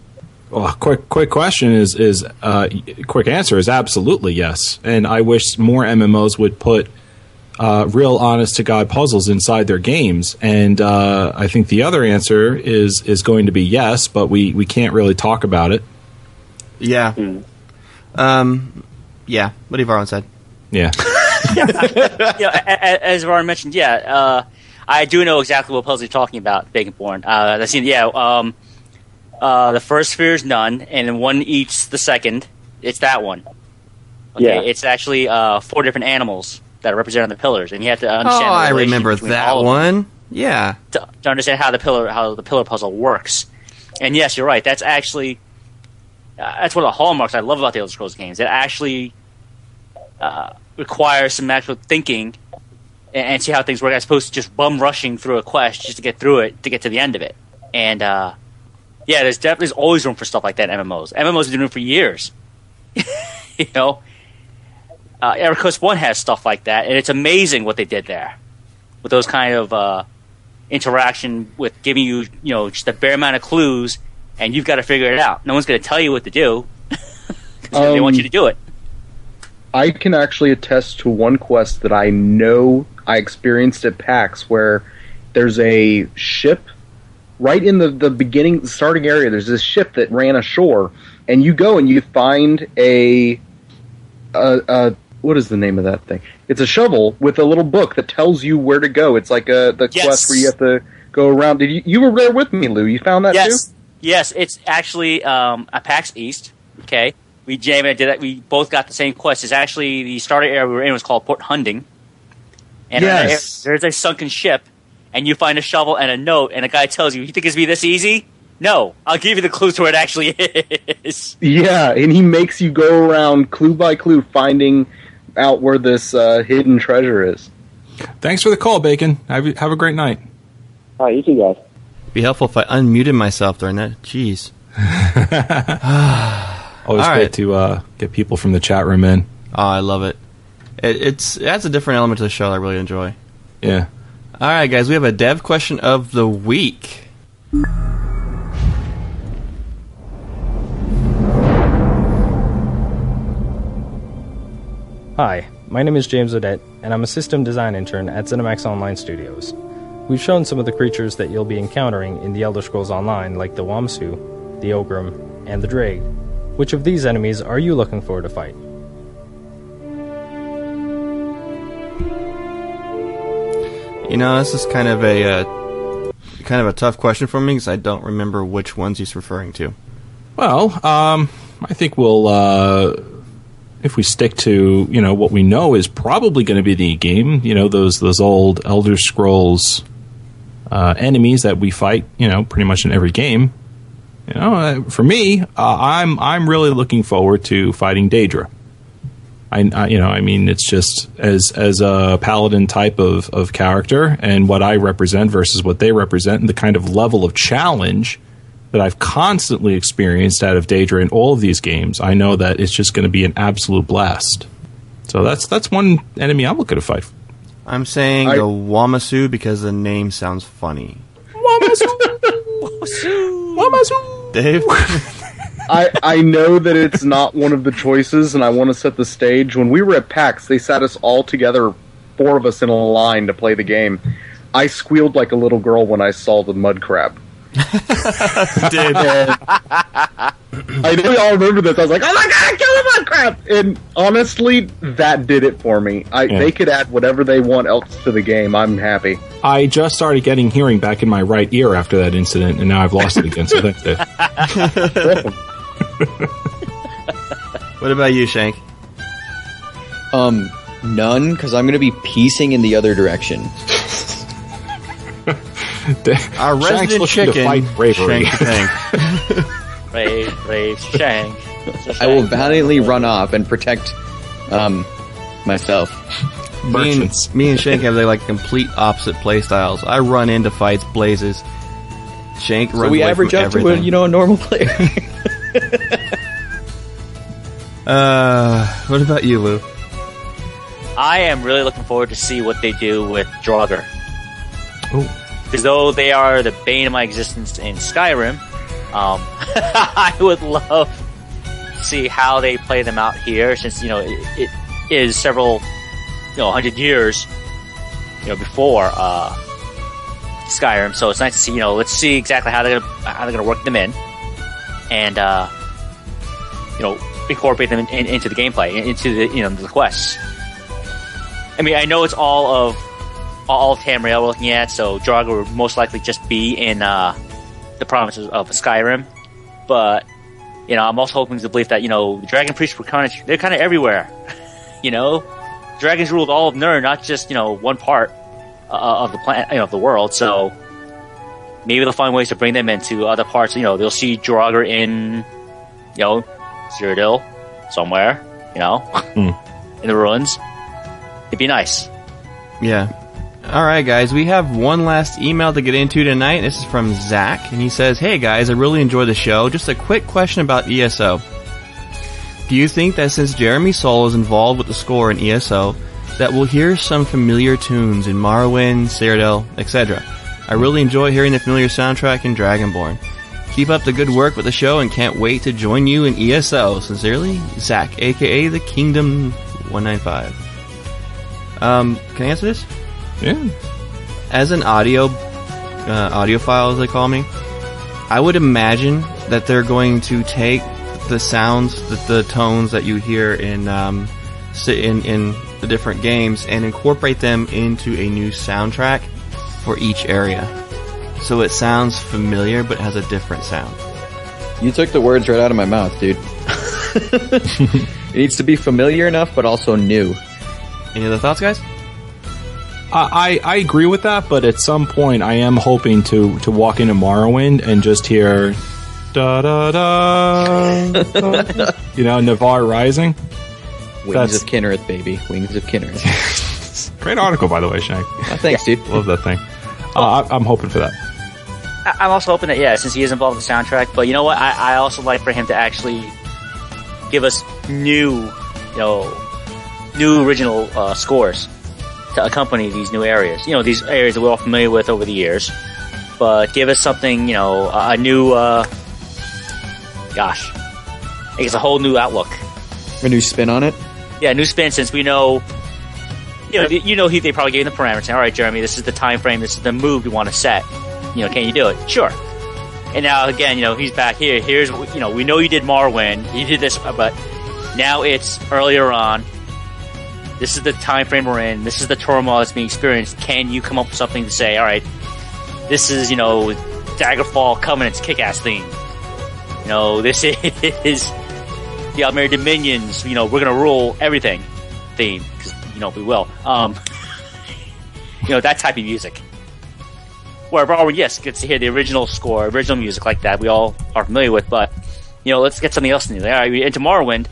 Well, quick, quick question is is uh, quick answer is absolutely yes. And I wish more MMOs would put uh, real, honest to god puzzles inside their games. And uh, I think the other answer is is going to be yes, but we we can't really talk about it. Yeah. Um. Yeah. What Ivaron said. Yeah. yeah, a- a- as Varn mentioned, yeah, uh, I do know exactly what puzzle you're talking about, Baconborn. Uh, I seen, yeah, um, uh, the first sphere is none, and one eats the second. It's that one. Okay, Yeah. it's actually uh, four different animals that are represented on the pillars, and you have to Oh, understand. the I remember between that all of them one. Yeah. to, to understand how the pillar how the pillar puzzle works. And yes, you're right. That's actually uh, that's one of the hallmarks I love about the Elder Scrolls games. It actually uh, requires some actual thinking and, and see how things work, as opposed to just bum rushing through a quest just to get through it to get to the end of it. And uh, yeah, there's definitely there's always room for stuff like that in MMOs. MMOs have been doing it for years. you know, uh, EverQuest One has stuff like that, and it's amazing what they did there with those kind of uh, interaction with giving you, you know, just a bare amount of clues, and you've got to figure it out. No one's going to tell you what to do. 'cause they want Um, you to do it. I can actually attest to one quest that I know I experienced at PAX where there's a ship right in the, the beginning starting area. There's this ship that ran ashore, and you go and you find a, a, a what is the name of that thing? It's a shovel with a little book that tells you where to go. It's like a the Yes. quest where you have to go around. Did you you were there with me, Lou? You found that Yes, too? yes, it's actually um, a PAX East. Okay, we Jamie and did that. We both got the same quest. It's actually the starter area we were in was called Port Hunding, and Yes. there's a sunken ship, and you find a shovel and a note, and a guy tells you, "You think it's be this easy?" No, I'll give you the clues to where it actually is. Yeah, and he makes you go around clue by clue finding out where this uh, hidden treasure is. Thanks for the call, Bacon. Have, you- have a great night. All right, you two guys. Be helpful if I unmuted myself during that. Jeez. Always All great right. to uh, get people from the chat room in. Oh, I love it. it. It's it adds a different element to the show that I really enjoy. Yeah. All right, guys, we have a dev question of the week. Hi, my name is James Odette, and I'm a system design intern at ZeniMax Online Studios. We've shown some of the creatures that you'll be encountering in The Elder Scrolls Online, like the Wamasu, the Ogrim, and the Drake. Which of these enemies are you looking forward to fight? You know, this is kind of a uh, kind of a tough question for me because I don't remember which ones he's referring to. Well, um, I think we'll, uh, if we stick to you know what we know is probably going to be the game. You know those those old Elder Scrolls uh, enemies that we fight. You know, pretty much in every game. You know, uh, for me, uh, I'm I'm really looking forward to fighting Daedra. I, I you know I mean it's just as as a paladin type of of character and what I represent versus what they represent and the kind of level of challenge that I've constantly experienced out of Daedra in all of these games, I know that it's just going to be an absolute blast. So that's that's one enemy I'm looking to fight. I'm saying I- the Wamasu because the name sounds funny. Wamasu, Wamasu, Wamasu. Dave, I, I know that it's not one of the choices, and I want to set the stage. When we were at PAX, they sat us all together, four of us in a line to play the game. I squealed like a little girl when I saw the mud crab. did I know y'all remember this. I was like, "Oh my god, kill the mud crab!" And honestly, that did it for me. I, Yeah. They could add whatever they want else to the game. I'm happy. I just started getting hearing back in my right ear after that incident, and now I've lost it again. So thanks, Dave. what about you, Shank? Um, none, because I'm going to be piecing in the other direction. Our Shank's resident looking to chicken, fight bravery. Shank the Tank. Brave, brave Shank. I will valiantly run off and protect um, myself. me, and, me and Shank have like complete opposite play styles. I run into fights blazes. Shank runs So we away average from out to a you know a normal player. Uh, what about you, Lou? I am really looking forward to see what they do with Draugr. Because though they are the bane of my existence in Skyrim, um, I would love to see how they play them out here. Since you know it, it is several, you know, hundred years, you know, before uh, Skyrim. So it's nice to see. You know, let's see exactly how they're gonna, how they're going to work them in, and uh, you know, incorporate them in, in, into the gameplay, into the you know the quests. I mean, I know it's all of all of Tamriel we're looking at, so Draugr would most likely just be in uh, the provinces of Skyrim. But you know, I'm also hoping to believe that you know Dragon Priests were kind of they're kind of everywhere. you know, dragons ruled all of Nirn, not just you know one part uh, of the planet, you know, of the world. So maybe they'll find ways to bring them into other parts. You know, they'll see Draugr in you know Cyrodiil somewhere. You know, hmm. in the ruins. It'd be nice. Yeah. All right, guys. We have one last email to get into tonight. This is from Zach, and he says, "Hey guys, I really enjoy the show. Just a quick question about ESO. Do you think that since Jeremy Soule is involved with the score in ESO, that we'll hear some familiar tunes in Morrowind, Cyrodiil, etc.? I really enjoy hearing the familiar soundtrack in Dragonborn. Keep up the good work with the show, and can't wait to join you in ESL. Sincerely, Zach, aka the Kingdom 195." Um, can I answer this? Yeah. As an audio uh, audiophile, as they call me, I would imagine that they're going to take the sounds, the, the tones that you hear in um, in in the different games, and incorporate them into a new soundtrack for each area. So it sounds familiar, but has a different sound. you took the words right out of my mouth, dude. it needs to be familiar enough, but also new. Any other thoughts, guys? I, I I agree with that, but at some point, I am hoping to to walk into Morrowind and just hear da da da, da you know, Nerevar Rising. Wings That's- of Kynareth, baby. Wings of Kynareth. Great article, by the way, Shank. Oh, thanks, dude. Love that thing. Uh, I, I'm hoping for that. I- I'm also hoping that yeah, since he is involved in the soundtrack. But you know what? I, I also like for him to actually give us new, you know, new original uh, scores to accompany these new areas. You know, these areas that we're all familiar with over the years. But give us something, you know, a, a new, uh, gosh, I guess a whole new outlook. A new spin on it. Yeah, new spin since we know. You know, you know, he, they probably gave him the parameters. All right, Jeremy, this is the time frame. This is the move we want to set. You know, can you do it? Sure. And now again, you know, he's back here. Here's you know, we know you did Morrowind, you did this, but now it's earlier on. This is the time frame we're in. This is the turmoil that's being experienced. Can you come up with something to say? All right, this is you know, Daggerfall Covenant's kick-ass theme. You know, this is the Aldmeri Dominions. You know, we're gonna rule everything theme know we will. Um, you know that type of music. Where Morrowind, yes, gets to hear the original score, original music like that we all are familiar with, but you know, let's get something else new. All right, into Morrowind.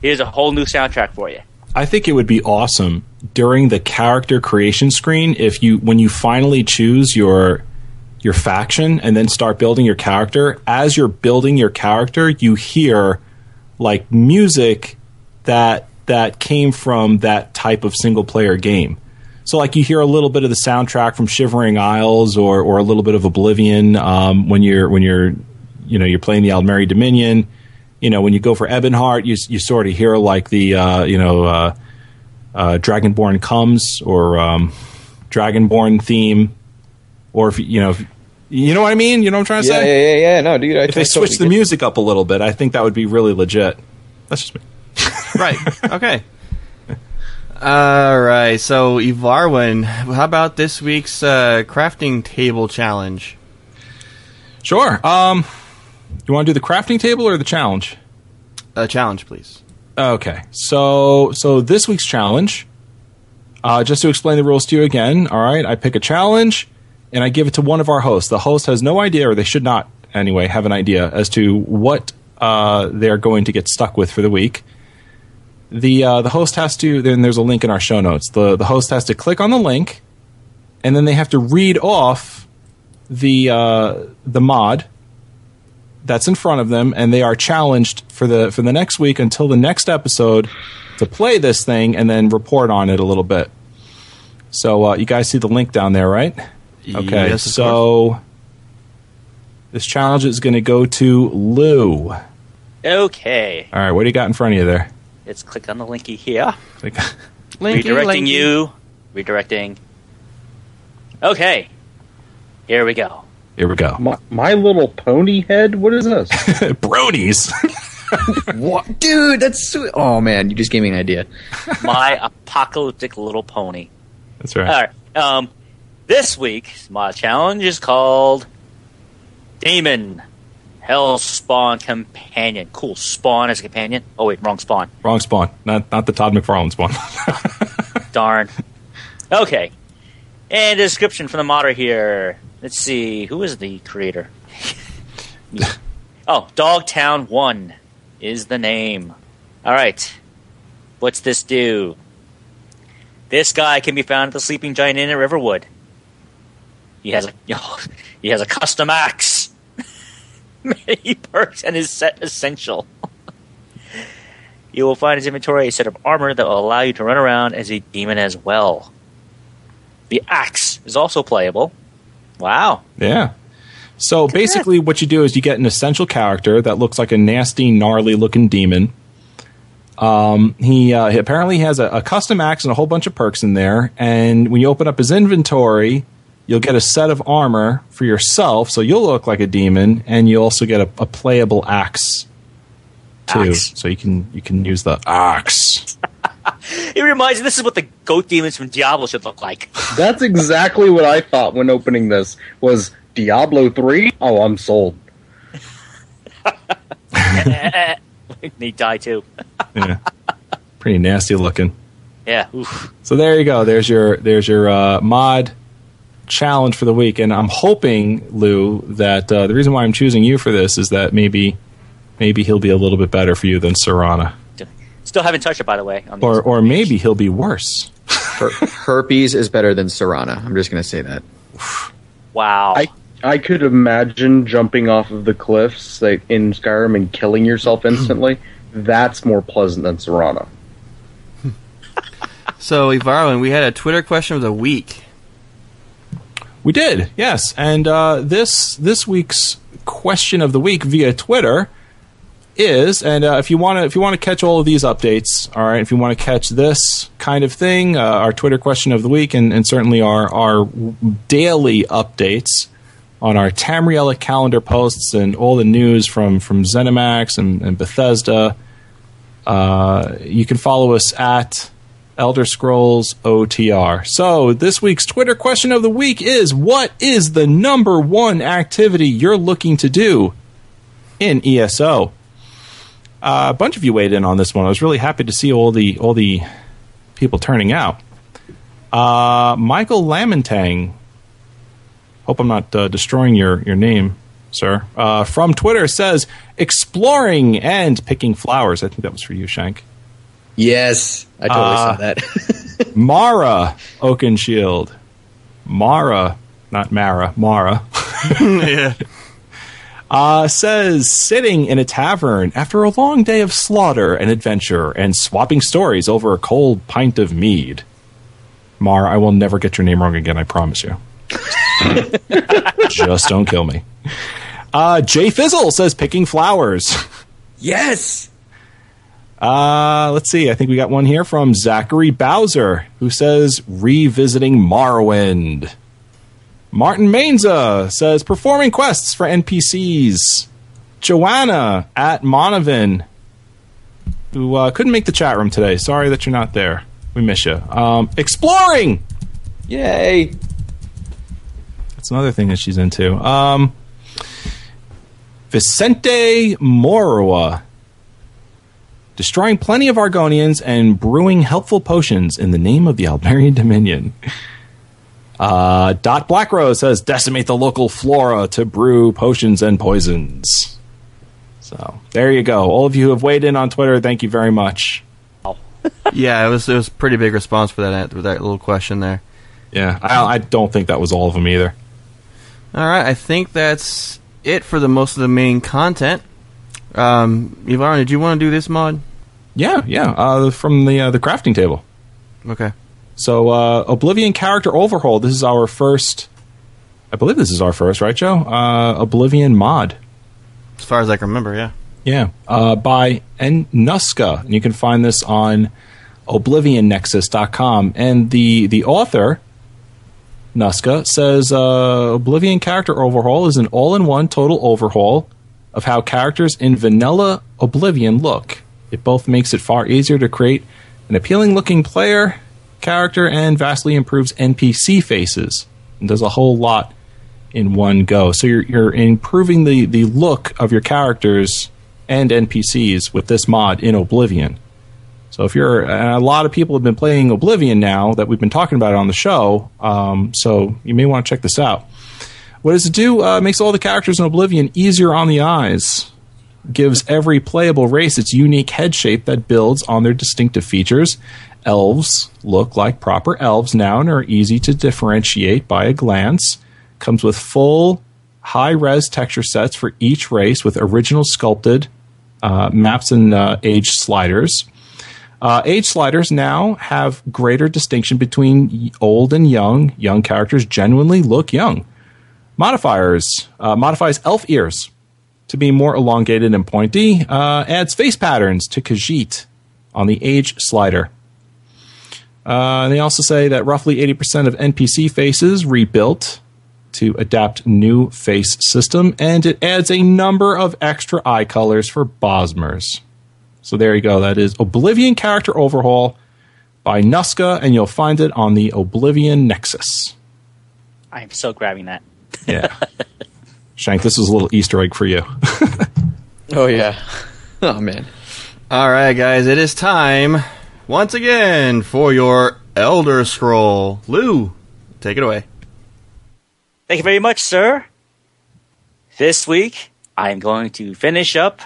Here's a whole new soundtrack for you. I think it would be awesome during the character creation screen if you when you finally choose your your faction and then start building your character as you're building your character you hear like music that that came from that type of single player game. So like you hear a little bit of the soundtrack from Shivering Isles or or a little bit of Oblivion um, when you're when you're you know you're playing the Aldmeri Dominion you know, when you go for Ebonheart, you you sort of hear like the uh, you know uh, uh, Dragonborn comes or um, Dragonborn theme, or if you know, if, you know what I mean. You know what I'm trying to Yeah, say? yeah, yeah, yeah. No, dude. I If they switch totally the music up a little bit, I think that would be really legit. That's just me. Right. Okay. All right. So, Evarwyn, how about this week's uh, crafting table challenge? Sure. Um, you want to do the crafting table or the challenge? A challenge, please. Okay, so so this week's challenge, uh, just to explain the rules to you again. All right, I pick a challenge and I give it to one of our hosts. The host has no idea, or they should not anyway, have an idea as to what uh, they're going to get stuck with for the week. The uh, the host has to. Then there's a link in our show notes. the The host has to click on the link, and then they have to read off the uh, the mod that's in front of them, and they are challenged for the for the next week until the next episode to play this thing and then report on it a little bit. So uh, you guys see the link down there, right? Okay, Yes, of so this challenge is going to go to Lou. Okay, all right what do you got in front of you there? Let's click on the linky here. Like- Linky, redirecting linky. you. Redirecting. Okay, here we go. Here we go. My, my Little Pony head. What is this? Bronies. What, dude? That's sweet. Oh man, you just gave me an idea. My apocalyptic little pony. That's right. All right. Um, this week, my challenge is called Demon Hell Spawn Companion. Cool. Spawn as a companion. Oh, wait, wrong spawn. Wrong spawn. Not not the Todd McFarlane spawn. Darn. Okay. And a description from the modder here. Let's see. Who is the creator? Oh, Dogtown 1 is the name. All right. What's this do? This guy can be found at the Sleeping Giant Inn at Riverwood. He has a he has a custom axe, many perks, and is set essential. you will find his inventory a set of armor that will allow you to run around as a demon as well. The axe is also playable. Wow. Yeah. So basically, what you do is you get an essential character that looks like a nasty, gnarly looking demon. Um, he, uh, he apparently has a, a custom axe and a whole bunch of perks in there. And when you open up his inventory, you'll get a set of armor for yourself, so you'll look like a demon, and you also get a, a playable axe too. Axe. So you can you can use the axe. It reminds me, this is what the goat demons from Diablo should look like. That's exactly what I thought when opening this. Was Diablo three? Oh, I'm sold. they die too. Yeah, pretty nasty looking. Yeah. Oof. So there you go. There's your there's your uh, mod challenge for the week, and I'm hoping Lou that uh, the reason why I'm choosing you for this is that maybe maybe he'll be a little bit better for you than Serana, Still haven't touched it, by the way. On the or or maybe he'll be worse. Her- herpes is better than Serana. I'm just going to say that. wow. I I could imagine jumping off of the cliffs like in Skyrim and killing yourself instantly. That's more pleasant than Serana. So, Evarwyn, we had a Twitter question of the week. We did, yes. And uh, this this week's question of the week via Twitter is, and uh, if you want to if you want to catch all of these updates, all right, if you want to catch this kind of thing, uh, our Twitter question of the week, and, and certainly our our daily updates on our Tamriella calendar posts and all the news from from ZeniMax and, and Bethesda. Uh, you can follow us at Elder Scrolls OTR. So, this week's Twitter question of the week is What is the number one activity you're looking to do in ESO? Uh, a bunch of you weighed in on this one. I was really happy to see all the all the people turning out. Uh, Michael Lamentang, hope I'm not uh, destroying your, your name, sir, uh, from Twitter says exploring and picking flowers. I think that was for you, Shank. Yes, I totally Uh, saw that. Mara Oakenshield. Mara, not Mara, Mara. yeah. Uh, says sitting in a tavern after a long day of slaughter and adventure and swapping stories over a cold pint of mead. Mara, I will never get your name wrong again, I promise you. Just don't kill me. Uh, Jay Fizzle says picking flowers. yes. Uh, let's see. I think we got one here from Zachary Bowser, who says revisiting Morrowind. Martin Mainza says performing quests for NPCs. Joanna at Monovin, who uh, couldn't make the chat room today. Sorry that you're not there. We miss you. Um, exploring. Yay. That's another thing that she's into. Um, Vicente Morua. Destroying plenty of Argonians and brewing helpful potions in the name of the Albarian Dominion. Uh, Dot Blackrose says decimate the local flora to brew potions and poisons. So there you go. All of you who have weighed in on Twitter, thank you very much. yeah, it was it was a pretty big response for that for that little question there. Yeah, I, I don't think that was all of them either. All right, I think that's it for the most of the main content. Um, Ivan, did you want to do this mod? Yeah, yeah. Uh, from the uh, the crafting table. Okay. So uh, Oblivion character overhaul. This is our first. I believe this is our first, right, Joe? Uh, Oblivion mod. As far as I can remember, yeah. Yeah, uh, by N- Nuska, and you can find this on OblivionNexus.com. And the the author, Nuska, says uh, Oblivion character overhaul is an all-in-one total overhaul of how characters in vanilla Oblivion look. It both makes it far easier to create an appealing-looking player character and vastly improves NPC faces and does a whole lot in one go. So you're you're improving the the look of your characters and NPCs with this mod in Oblivion. So if you're and a lot of people have been playing Oblivion now that we've been talking about it on the show, um, so you may want to check this out. What does it do? Uh, makes all the characters in Oblivion easier on the eyes. Gives every playable race its unique head shape that builds on their distinctive features. Elves look like proper elves now and are easy to differentiate by a glance. Comes with full high res texture sets for each race with original sculpted uh, maps and uh, age sliders. Uh, age sliders now have greater distinction between old and young. Young characters genuinely look young. Modifiers uh, modifies elf ears to be more elongated and pointy. Uh, adds face patterns to Khajiit on the age slider. Uh, they also say that roughly 80% of NPC faces rebuilt to adapt new face system, and it adds a number of extra eye colors for Bosmers. So there you go. That is Oblivion Character Overhaul by Nuska, and you'll find it on the Oblivion Nexus. I am so grabbing that. Yeah. Shank, this is a little Easter egg for you. Oh yeah. Oh man. All right, guys, it is time once again for your Elder Scroll. Lou, take it away. Thank you very much, sir. This week, I'm going to finish up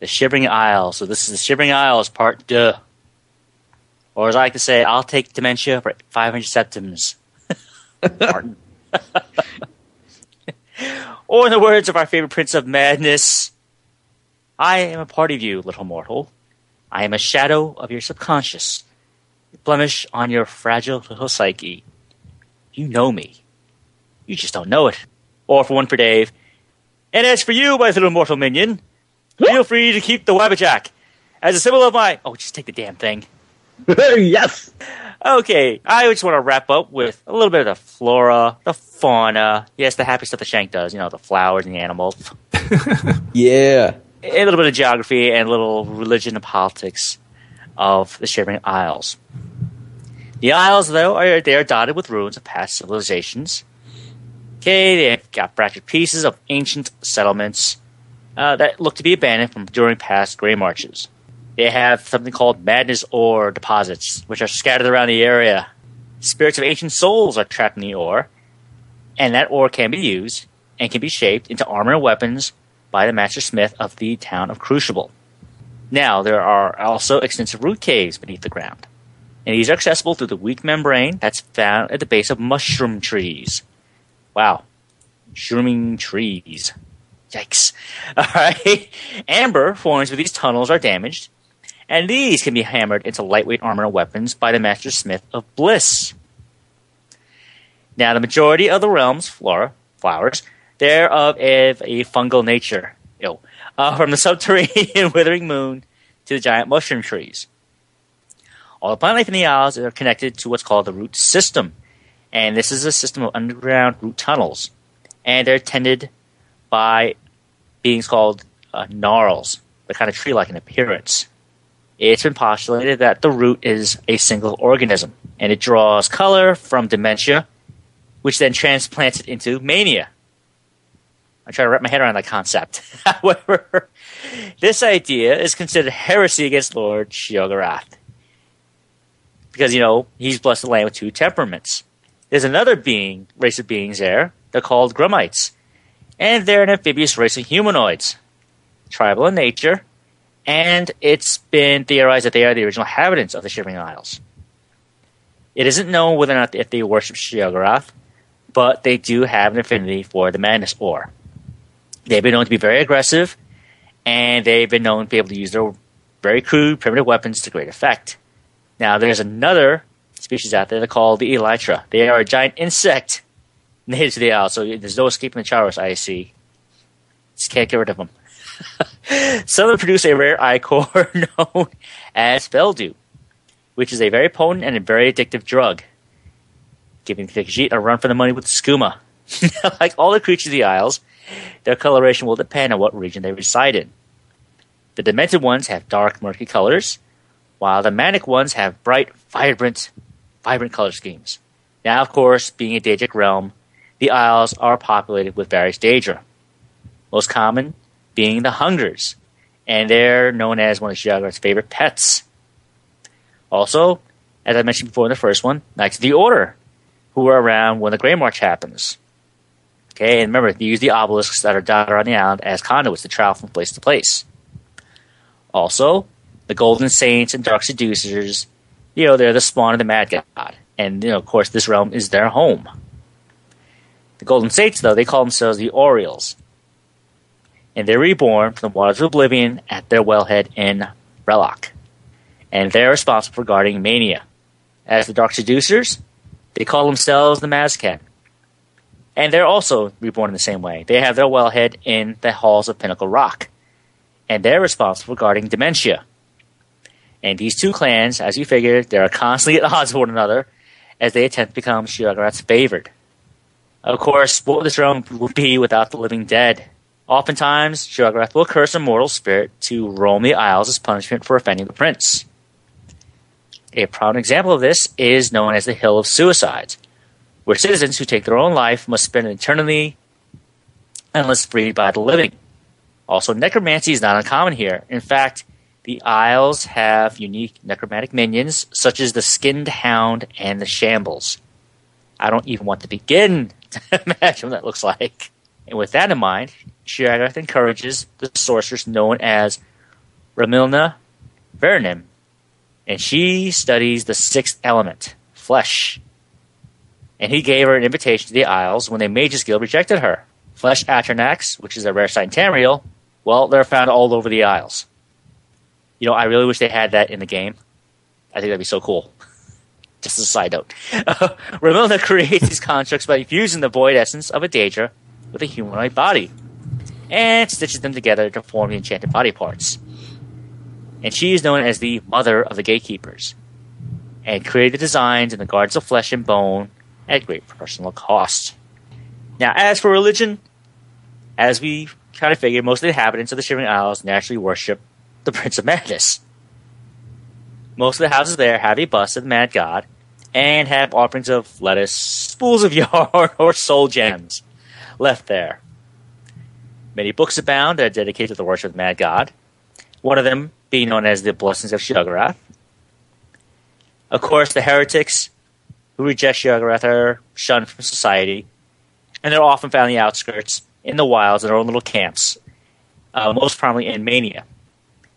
the Shivering Isles. So this is the Shivering Isles part two. Or as I like to say, I'll take dementia for 500 septims. Or in the words of our favorite Prince of Madness, I am a part of you, little mortal. I am a shadow of your subconscious, a blemish on your fragile little psyche. You know me. You just don't know it. Or for one for Dave. And as for you, my little mortal minion, feel free to keep the Wabbajack as a symbol of my. Oh, just take the damn thing. yes. Okay, I just want to wrap up with a little bit of the flora, the fauna. Yes, the happy stuff the Shank does. You know, the flowers and the animals. Yeah. a little bit of geography and a little religion and politics of the Shivering Isles. The Isles, though, are they are dotted with ruins of past civilizations. Okay, they've got fractured pieces of ancient settlements uh, that look to be abandoned from during past gray marches. They have something called madness ore deposits, which are scattered around the area. Spirits of ancient souls are trapped in the ore, and that ore can be used and can be shaped into armor and weapons by the master smith of the town of Crucible. Now, there are also extensive root caves beneath the ground, and these are accessible through the weak membrane that's found at the base of mushroom trees. Wow, mushrooming trees. Yikes. Alright. Amber forms where these tunnels are damaged, and these can be hammered into lightweight armor and weapons by the Master Smith of Bliss. Now, the majority of the realm's flora, flowers, they're of a, fungal nature. Ew. Uh, from the subterranean withering moon to the giant mushroom trees. All the plant life in the Isles are connected to what's called the root system. And this is a system of underground root tunnels. And they're tended by beings called uh, gnarls. They're kind of tree like in appearance. It's been postulated that the root is a single organism, and it draws color from dementia, which then transplants it into mania. I try to wrap my head around that concept. However, this idea is considered heresy against Lord Sheogorath. Because, you know, he's blessed the land with two temperaments. There's another being, race of beings there. They're called Grummites. And they're an amphibious race of humanoids. Tribal in nature. And it's been theorized that they are the original inhabitants of the Shivering Isles. It isn't known whether or not if they worship Sheogorath, but they do have an affinity for the Madness Ore. They've been known to be very aggressive, and they've been known to be able to use their very crude, primitive weapons to great effect. Now, there's another species out there they're called the Elytra. They are a giant insect native to the Isles, so there's no escaping the Charos, I see. Just can't get rid of them. Some produce a rare ichor known as Felldew, which is a very potent and a very addictive drug, giving Khajiit a run for the money with skooma. like all the creatures of the Isles, their coloration will depend on what region they reside in. The demented ones have dark, murky colors, while the manic ones have bright, vibrant, vibrant color schemes. Now, of course, being a Daedric realm, the Isles are populated with various Daedra. Most common being the Hungers, and they're known as one of Sheogorath's favorite pets. Also, as I mentioned before in the first one, Knights of the Order, who are around when the Grey March happens. Okay, and remember, they use the obelisks that are dotted around the island as conduits to travel from place to place. Also, the Golden Saints and Dark Seducers, you know, they're the spawn of the Mad God. And, you know, of course, this realm is their home. The Golden Saints, though, they call themselves the Aureals. And they're reborn from the waters of oblivion at their wellhead in Relok. And they're responsible for guarding Mania. As the Dark Seducers, they call themselves the Mazken. And they're also reborn in the same way. They have their wellhead in the halls of Pinnacle Rock. And they're responsible for guarding Dementia. And these two clans, as you figured, they're constantly at odds with one another as they attempt to become Sheogorath's favored. Of course, what would this realm would be without the living dead? Oftentimes, Sheogorath will curse a mortal spirit to roam the Isles as punishment for offending the prince. A prominent example of this is known as the Hill of Suicides, where citizens who take their own life must spend eternity unless freed by the living. Also, necromancy is not uncommon here. In fact, The Isles have unique necromantic minions, such as the Skinned Hound and the Shambles. I don't even want to begin to imagine what that looks like. And with that in mind, Sheogorath encourages the sorceress known as Relmyna Verenim, and she studies the sixth element, flesh. And he gave her an invitation to the Isles when the Mages Guild rejected her. Flesh Atronachs, which is a rare sight in Tamriel, well, they're found all over the Isles. You know, I really wish they had that in the game. I think that'd be so cool. Just as a side note. Uh, creates these constructs by fusing the void essence of a Daedra with a humanoid body and stitches them together to form the enchanted body parts. And she is known as the mother of the gatekeepers and created the designs and the guards of flesh and bone at great personal cost. Now, as for religion, as we kind of figured, most of the inhabitants of the Shivering Isles naturally worship the Prince of Madness. Most of the houses there have a bust of the Mad God and have offerings of lettuce, spools of yarn, or soul gems left there. Many books abound that are dedicated to the worship of the Mad God, one of them being known as the Blessings of Sheogorath. Of course, the heretics who reject Sheogorath are shunned from society, and they're often found in the outskirts, in the wilds, in their own little camps, uh, most prominently in Mania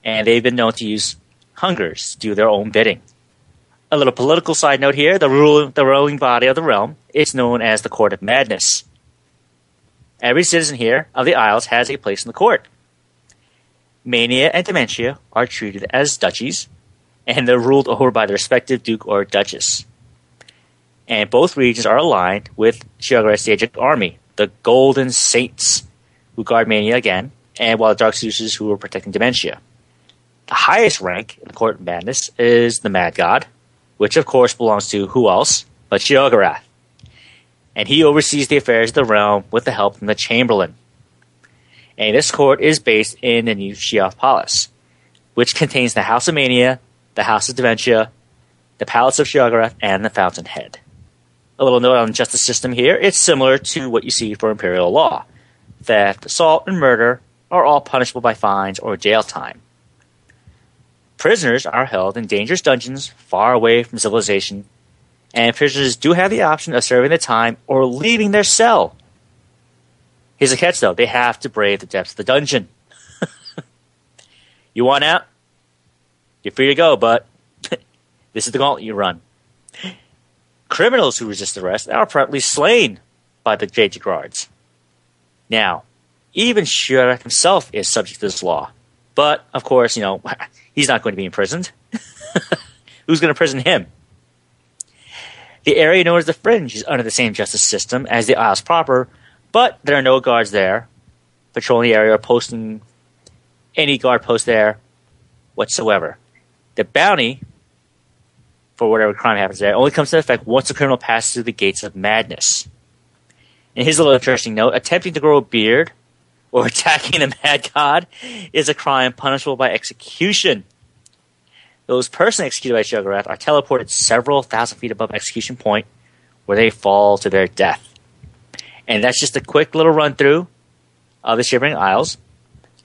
and they've been known to use hungers to do their own bidding. A little political side note here: the, rule, the ruling body of the realm is known as the Court of Madness. Every citizen here of the Isles has a place in the court. Mania and Dementia are treated as duchies, and they're ruled over by the respective duke or duchess. And both regions are aligned with Sheogorath's Daedric army, the Golden Saints, who guard Mania again, and while the Dark Seducers who are protecting Dementia. The highest rank in the Court of Madness is the Mad God, which of course belongs to who else but Sheogorath. And he oversees the affairs of the realm with the help from the Chamberlain. And this court is based in the New Sheoth Palace, which contains the House of Mania, the House of Dementia, the Palace of Sheogorath, and the Fountainhead. A little note on the justice system here it's similar to what you see for imperial law. Theft, assault, and murder are all punishable by fines or jail time. Prisoners are held in dangerous dungeons far away from civilization, and prisoners do have the option of serving the time or leaving their cell. Here's a catch though they have to brave the depths of the dungeon. you want out? You're free to go, but this is the gauntlet you run. Criminals who resist arrest are promptly slain by the Daedric guards. Now, even Sheogorath himself is subject to this law. But, of course, you know, He's not going to be imprisoned. Who's going to prison him? The area known as the Fringe is under the same justice system as the Isles proper, but there are no guards there patrolling the area or posting any guard post there whatsoever. The bounty for whatever crime happens there only comes into effect once the criminal passes through the gates of madness. And here's a little interesting note attempting to grow a beard or attacking a mad god is a crime punishable by execution. Those persons executed by Sheogorath are teleported several thousand feet above execution point, where they fall to their death. And that's just a quick little run through of the Shivering Isles.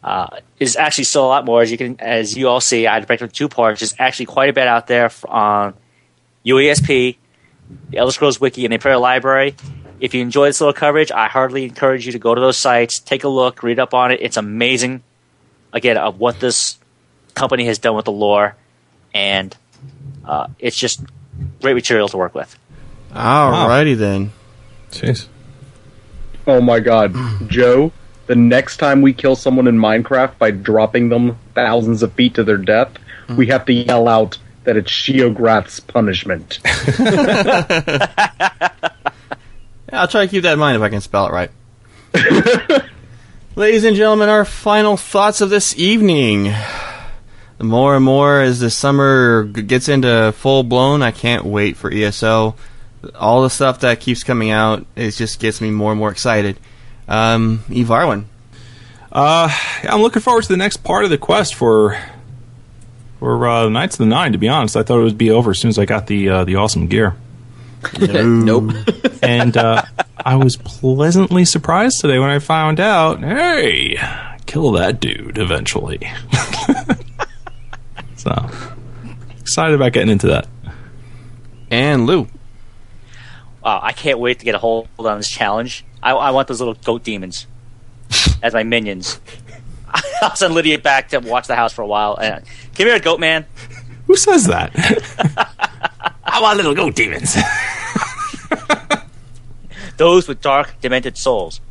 Uh, is actually still a lot more as you can, as you all see. I break into two parts. There's actually quite a bit out there on UESP, the Elder Scrolls Wiki, and the Imperial Library. If you enjoy this little coverage, I heartily encourage you to go to those sites, take a look, read up on it. It's amazing, again, of what this company has done with the lore, and uh, it's just great material to work with. Alrighty wow. then. Jeez. Oh my god, Joe. The next time we kill someone in Minecraft by dropping them thousands of feet to their death, mm-hmm. we have to yell out that it's Sheogorath's punishment. I'll try to keep that in mind if I can spell it right. Ladies and gentlemen, our final thoughts of this evening. The more and more as the summer gets into full blown, I can't wait for ESO. All the stuff that keeps coming out, it just gets me more and more excited. Um, Eve Arwen. Uh, I'm looking forward to the next part of the quest for for uh, Knights of the Nine. To be honest, I thought it would be over as soon as I got the uh, the awesome gear. nope. and uh, I was pleasantly surprised today when I found out, hey, kill that dude eventually. So excited about getting into that. And Lou. Wow, I can't wait to get a hold on this challenge. I, I want those little goat demons as my minions. I'll send Lydia back to watch the house for a while. And, Come here, goat man. Who says that? I want little goat demons. Those with dark, demented souls.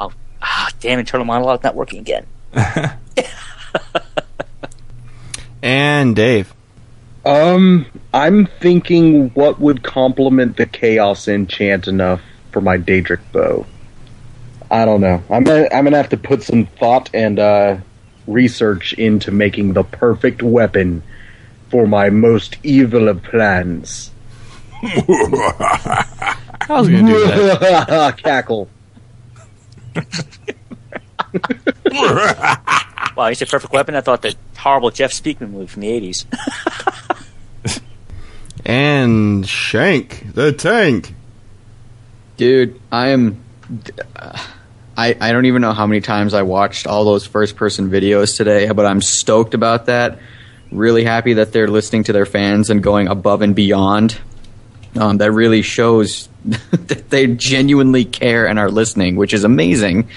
Oh, ah, damn! Internal monologue not working again. And Dave. Um, I'm thinking what would complement the chaos enchant enough for my Daedric bow. I don't know. I'm gonna, I'm gonna have to put some thought and uh, research into making the perfect weapon for my most evil of plans. I was going to do that. Cackle. Wow, you said perfect weapon. I thought the horrible Jeff Speakman movie from the '80s. And Shank, the tank. Dude, I am. I, I don't even know how many times I watched all those first person videos today, but I'm stoked about that. Really happy that they're listening to their fans and going above and beyond. Um, that really shows that they genuinely care and are listening, which is amazing.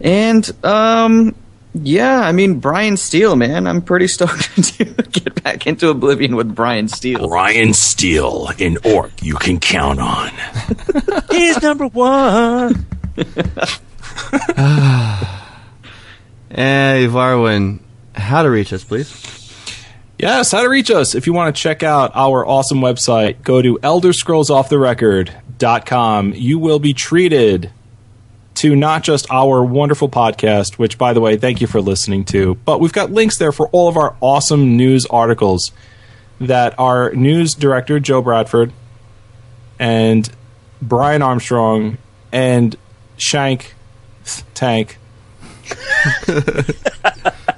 And um, yeah, I mean Brian Steele, man, I'm pretty stoked to get back into Oblivion with Brian Steele. Brian Steele, an orc you can count on. He's number one. Eh, and Varwin, how to reach us, please. Yes, how to reach us. If you want to check out our awesome website, go to elderscrollsofftherecord.com. You will be treated to not just our wonderful podcast, which, by the way, thank you for listening to, but we've got links there for all of our awesome news articles that our news director, Joe Bradford, and Brian Armstrong, and Shank Tank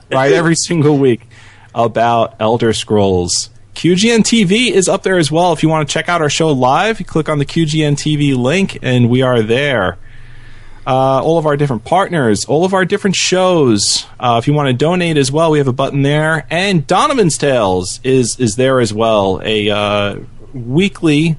write every single week about Elder Scrolls. QGN TV is up there as well. If you want to check out our show live, click on the QGN TV link, and we are there. Uh, all of our different partners, all of our different shows. Uh, if you want to donate as well, we have a button there. And Donovan's Tales is is there as well. A uh, weekly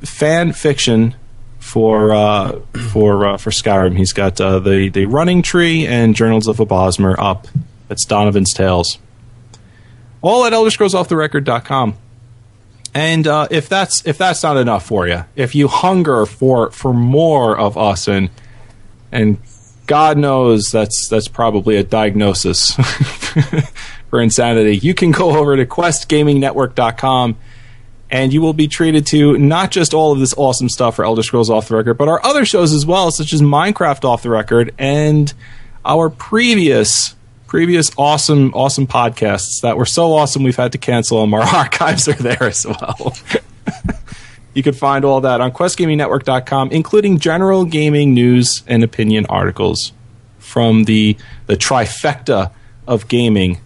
fan fiction for uh, for uh, for Skyrim. He's got uh, the the Running Tree and Journals of a Bosmer up. That's Donovan's Tales. All at ElderScrollsOffTheRecord.com. And uh, if that's if that's not enough for you, if you hunger for for more of us and and God knows that's that's probably a diagnosis for insanity, you can go over to QuestGamingNetwork.com and you will be treated to not just all of this awesome stuff for Elder Scrolls Off the Record, but our other shows as well, such as Minecraft Off the Record and our previous previous awesome awesome podcasts that were so awesome we've had to cancel them. Our archives are there as well. you can find all that on questgamingnetwork.com, including general gaming news and opinion articles from the the trifecta of gaming,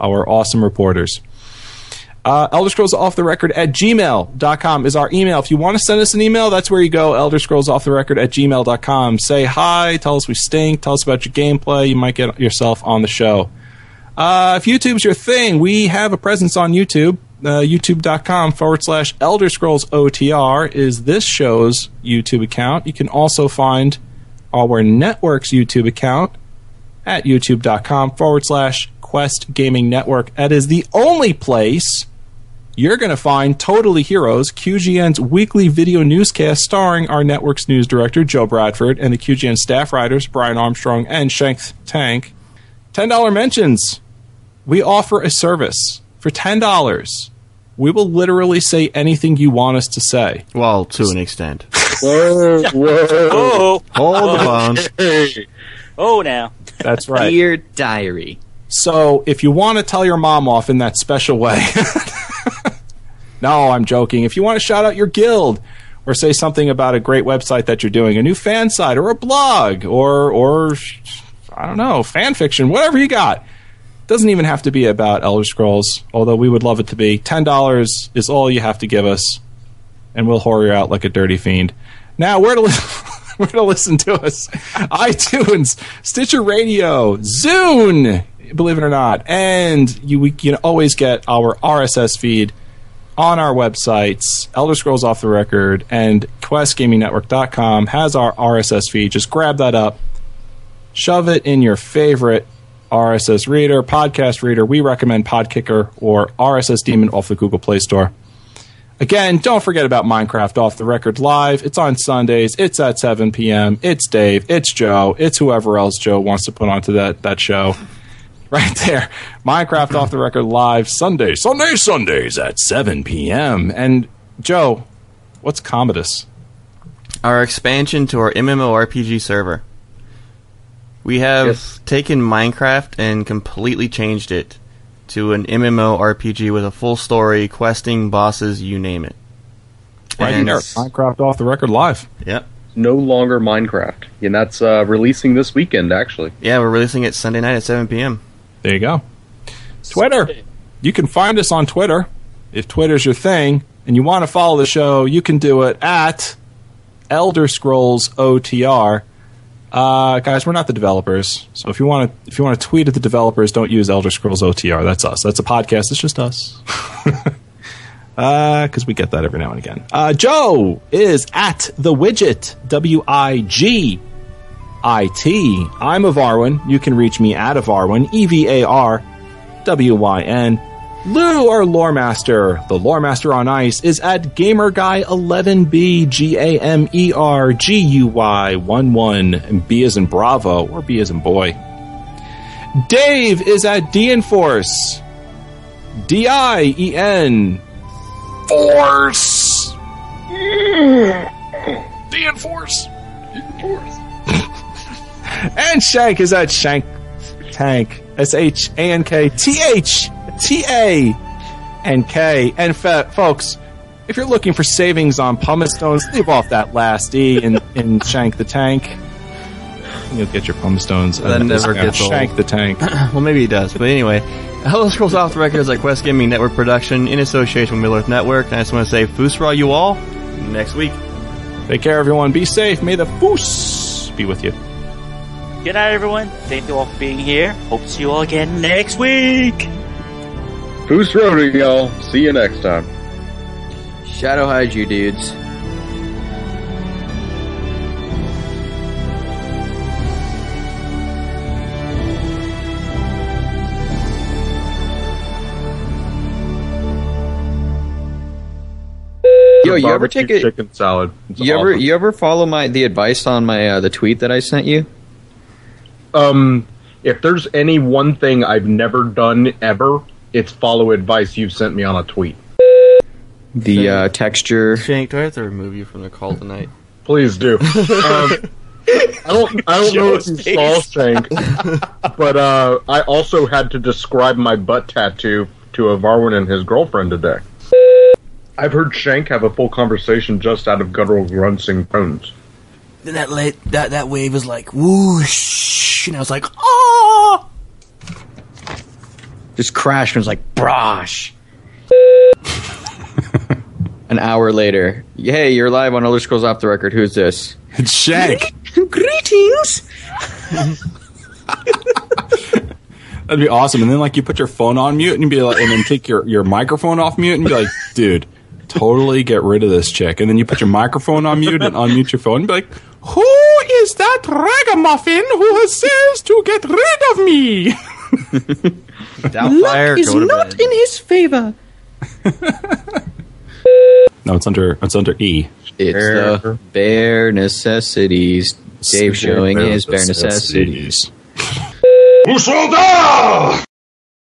our awesome reporters. Uh, Elder Scrolls Off the Record at gmail.com is our email. If you want to send us an email, that's where you go. Elder Scrolls Off the Record at gmail.com. Say hi, tell us we stink, tell us about your gameplay. You might get yourself on the show. Uh, if YouTube's your thing, we have a presence on YouTube. Uh, YouTube.com forward slash Elder Scrolls OTR is this show's YouTube account. You can also find our network's YouTube account at youtube.com forward slash Quest Gaming Network. That is the only place you're going to find Totally Heroes, QGN's weekly video newscast starring our network's news director, Joe Bradford, and the QGN staff writers, Brian Armstrong and Shank Tank. $10 mentions. We offer a service for $10. We will literally say anything you want us to say. Well, to an extent. Whoa, whoa. Oh, Hold the oh, phone. oh, now. That's right. Dear diary. So if you want to tell your mom off in that special way, no, I'm joking. If you want to shout out your guild or say something about a great website that you're doing, a new fan site or a blog or or I don't know, fan fiction, whatever you got. Doesn't even have to be about Elder Scrolls, although we would love it to be. Ten dollars is all you have to give us, and we'll whore you out like a dirty fiend. Now, where to li- where to listen to us? iTunes, Stitcher Radio, Zune. believe it or not. And you we can always get our RSS feed on our websites, Elder Scrolls Off the Record and QuestGamingNetwork.com has our RSS feed. Just grab that up, shove it in your favorite RSS reader, podcast reader. We recommend Podkicker or RSS Demon off the Google Play Store. Again, don't forget about Minecraft Off the Record Live. It's on Sundays. It's at 7 p.m. It's Dave. It's Joe. It's whoever else Joe wants to put onto that, that show. Right there. Minecraft Off the Record Live Sunday. Sunday, Sundays at 7 p.m. And Joe, what's Commodus? Our expansion to our MMORPG server. We have Yes. taken Minecraft and completely changed it to an MMORPG with a full story, questing, bosses, you name it. Right And- there. Minecraft Off the Record Live. Yep. No longer Minecraft, and that's uh, releasing this weekend. Actually, Yeah, we're releasing it Sunday night at 7 p.m. There you go. Twitter. You can find us on Twitter. If Twitter's your thing and you want to follow the show, you can do it at Elder Scrolls OTR. Uh, guys, we're not the developers, so if you want to, if you want to tweet at the developers, don't use Elder Scrolls OTR. That's us. That's a podcast. It's just us. Because we get that every now and again. Uh, Joe is at the widget. W I G IT. I'm Evarwyn. You can reach me at Evarwyn, E V A R W Y N. Lou, our lore master, the lore master on ice, is at GamerGuy11B, G A M E R G U Y 1 1, and B as in Bravo, or B as in boy. Dave is at DienForce, D I E N Force. DienForce. And Shank is at Shank Tank. S H A N K T H T A N K. And fa- folks, if you're looking for savings on pumice stones, leave off that last E in, in Shank the Tank. You'll get your pumice stones. That uh, never discount. gets old. Shank the Tank. well, maybe he does. But anyway, Hello Scrolls Off the Record is a Quest Gaming Network production in association with Middle Earth Network. And I just want to say, Foosra you all next week. Take care, everyone. Be safe. May the foos be with you. Good night, everyone. Thank you all for being here. Hope to see you all again next week. Foos Roadie, y'all. See you next time. Shadow hide you dudes. Yo, you ever take it? chicken salad? It's You ever you ever follow my the advice on my uh, the tweet that I sent you? Um, if there's any one thing I've never done ever, it's follow advice you've sent me on a tweet. The uh, texture. Shank, do I have to remove you from the call tonight? Please do. um, I don't. I don't know if you saw Shank, but uh, I also had to describe my butt tattoo to a Varwin and his girlfriend today. I've heard Shank have a full conversation just out of guttural grunts and groans. Then that la- that that wave was like whoosh, and I was like, oh. Just crashed and was like brosh. An hour later, hey, you're live on Elder Scrolls Off the Record. Who's this? It's Shank. Greetings. That'd be awesome. And then like you put your phone on mute and you'd be like, and then take your, your microphone off mute and be like, dude, totally get rid of this chick. And then you put your microphone on mute and unmute your phone and be like, who is that ragamuffin who has says to get rid of me? Doubtfire, is to bed. in his favor. No, it's under it's under E. It's the bare necessities. Dave showing his bare necessities. Usolda!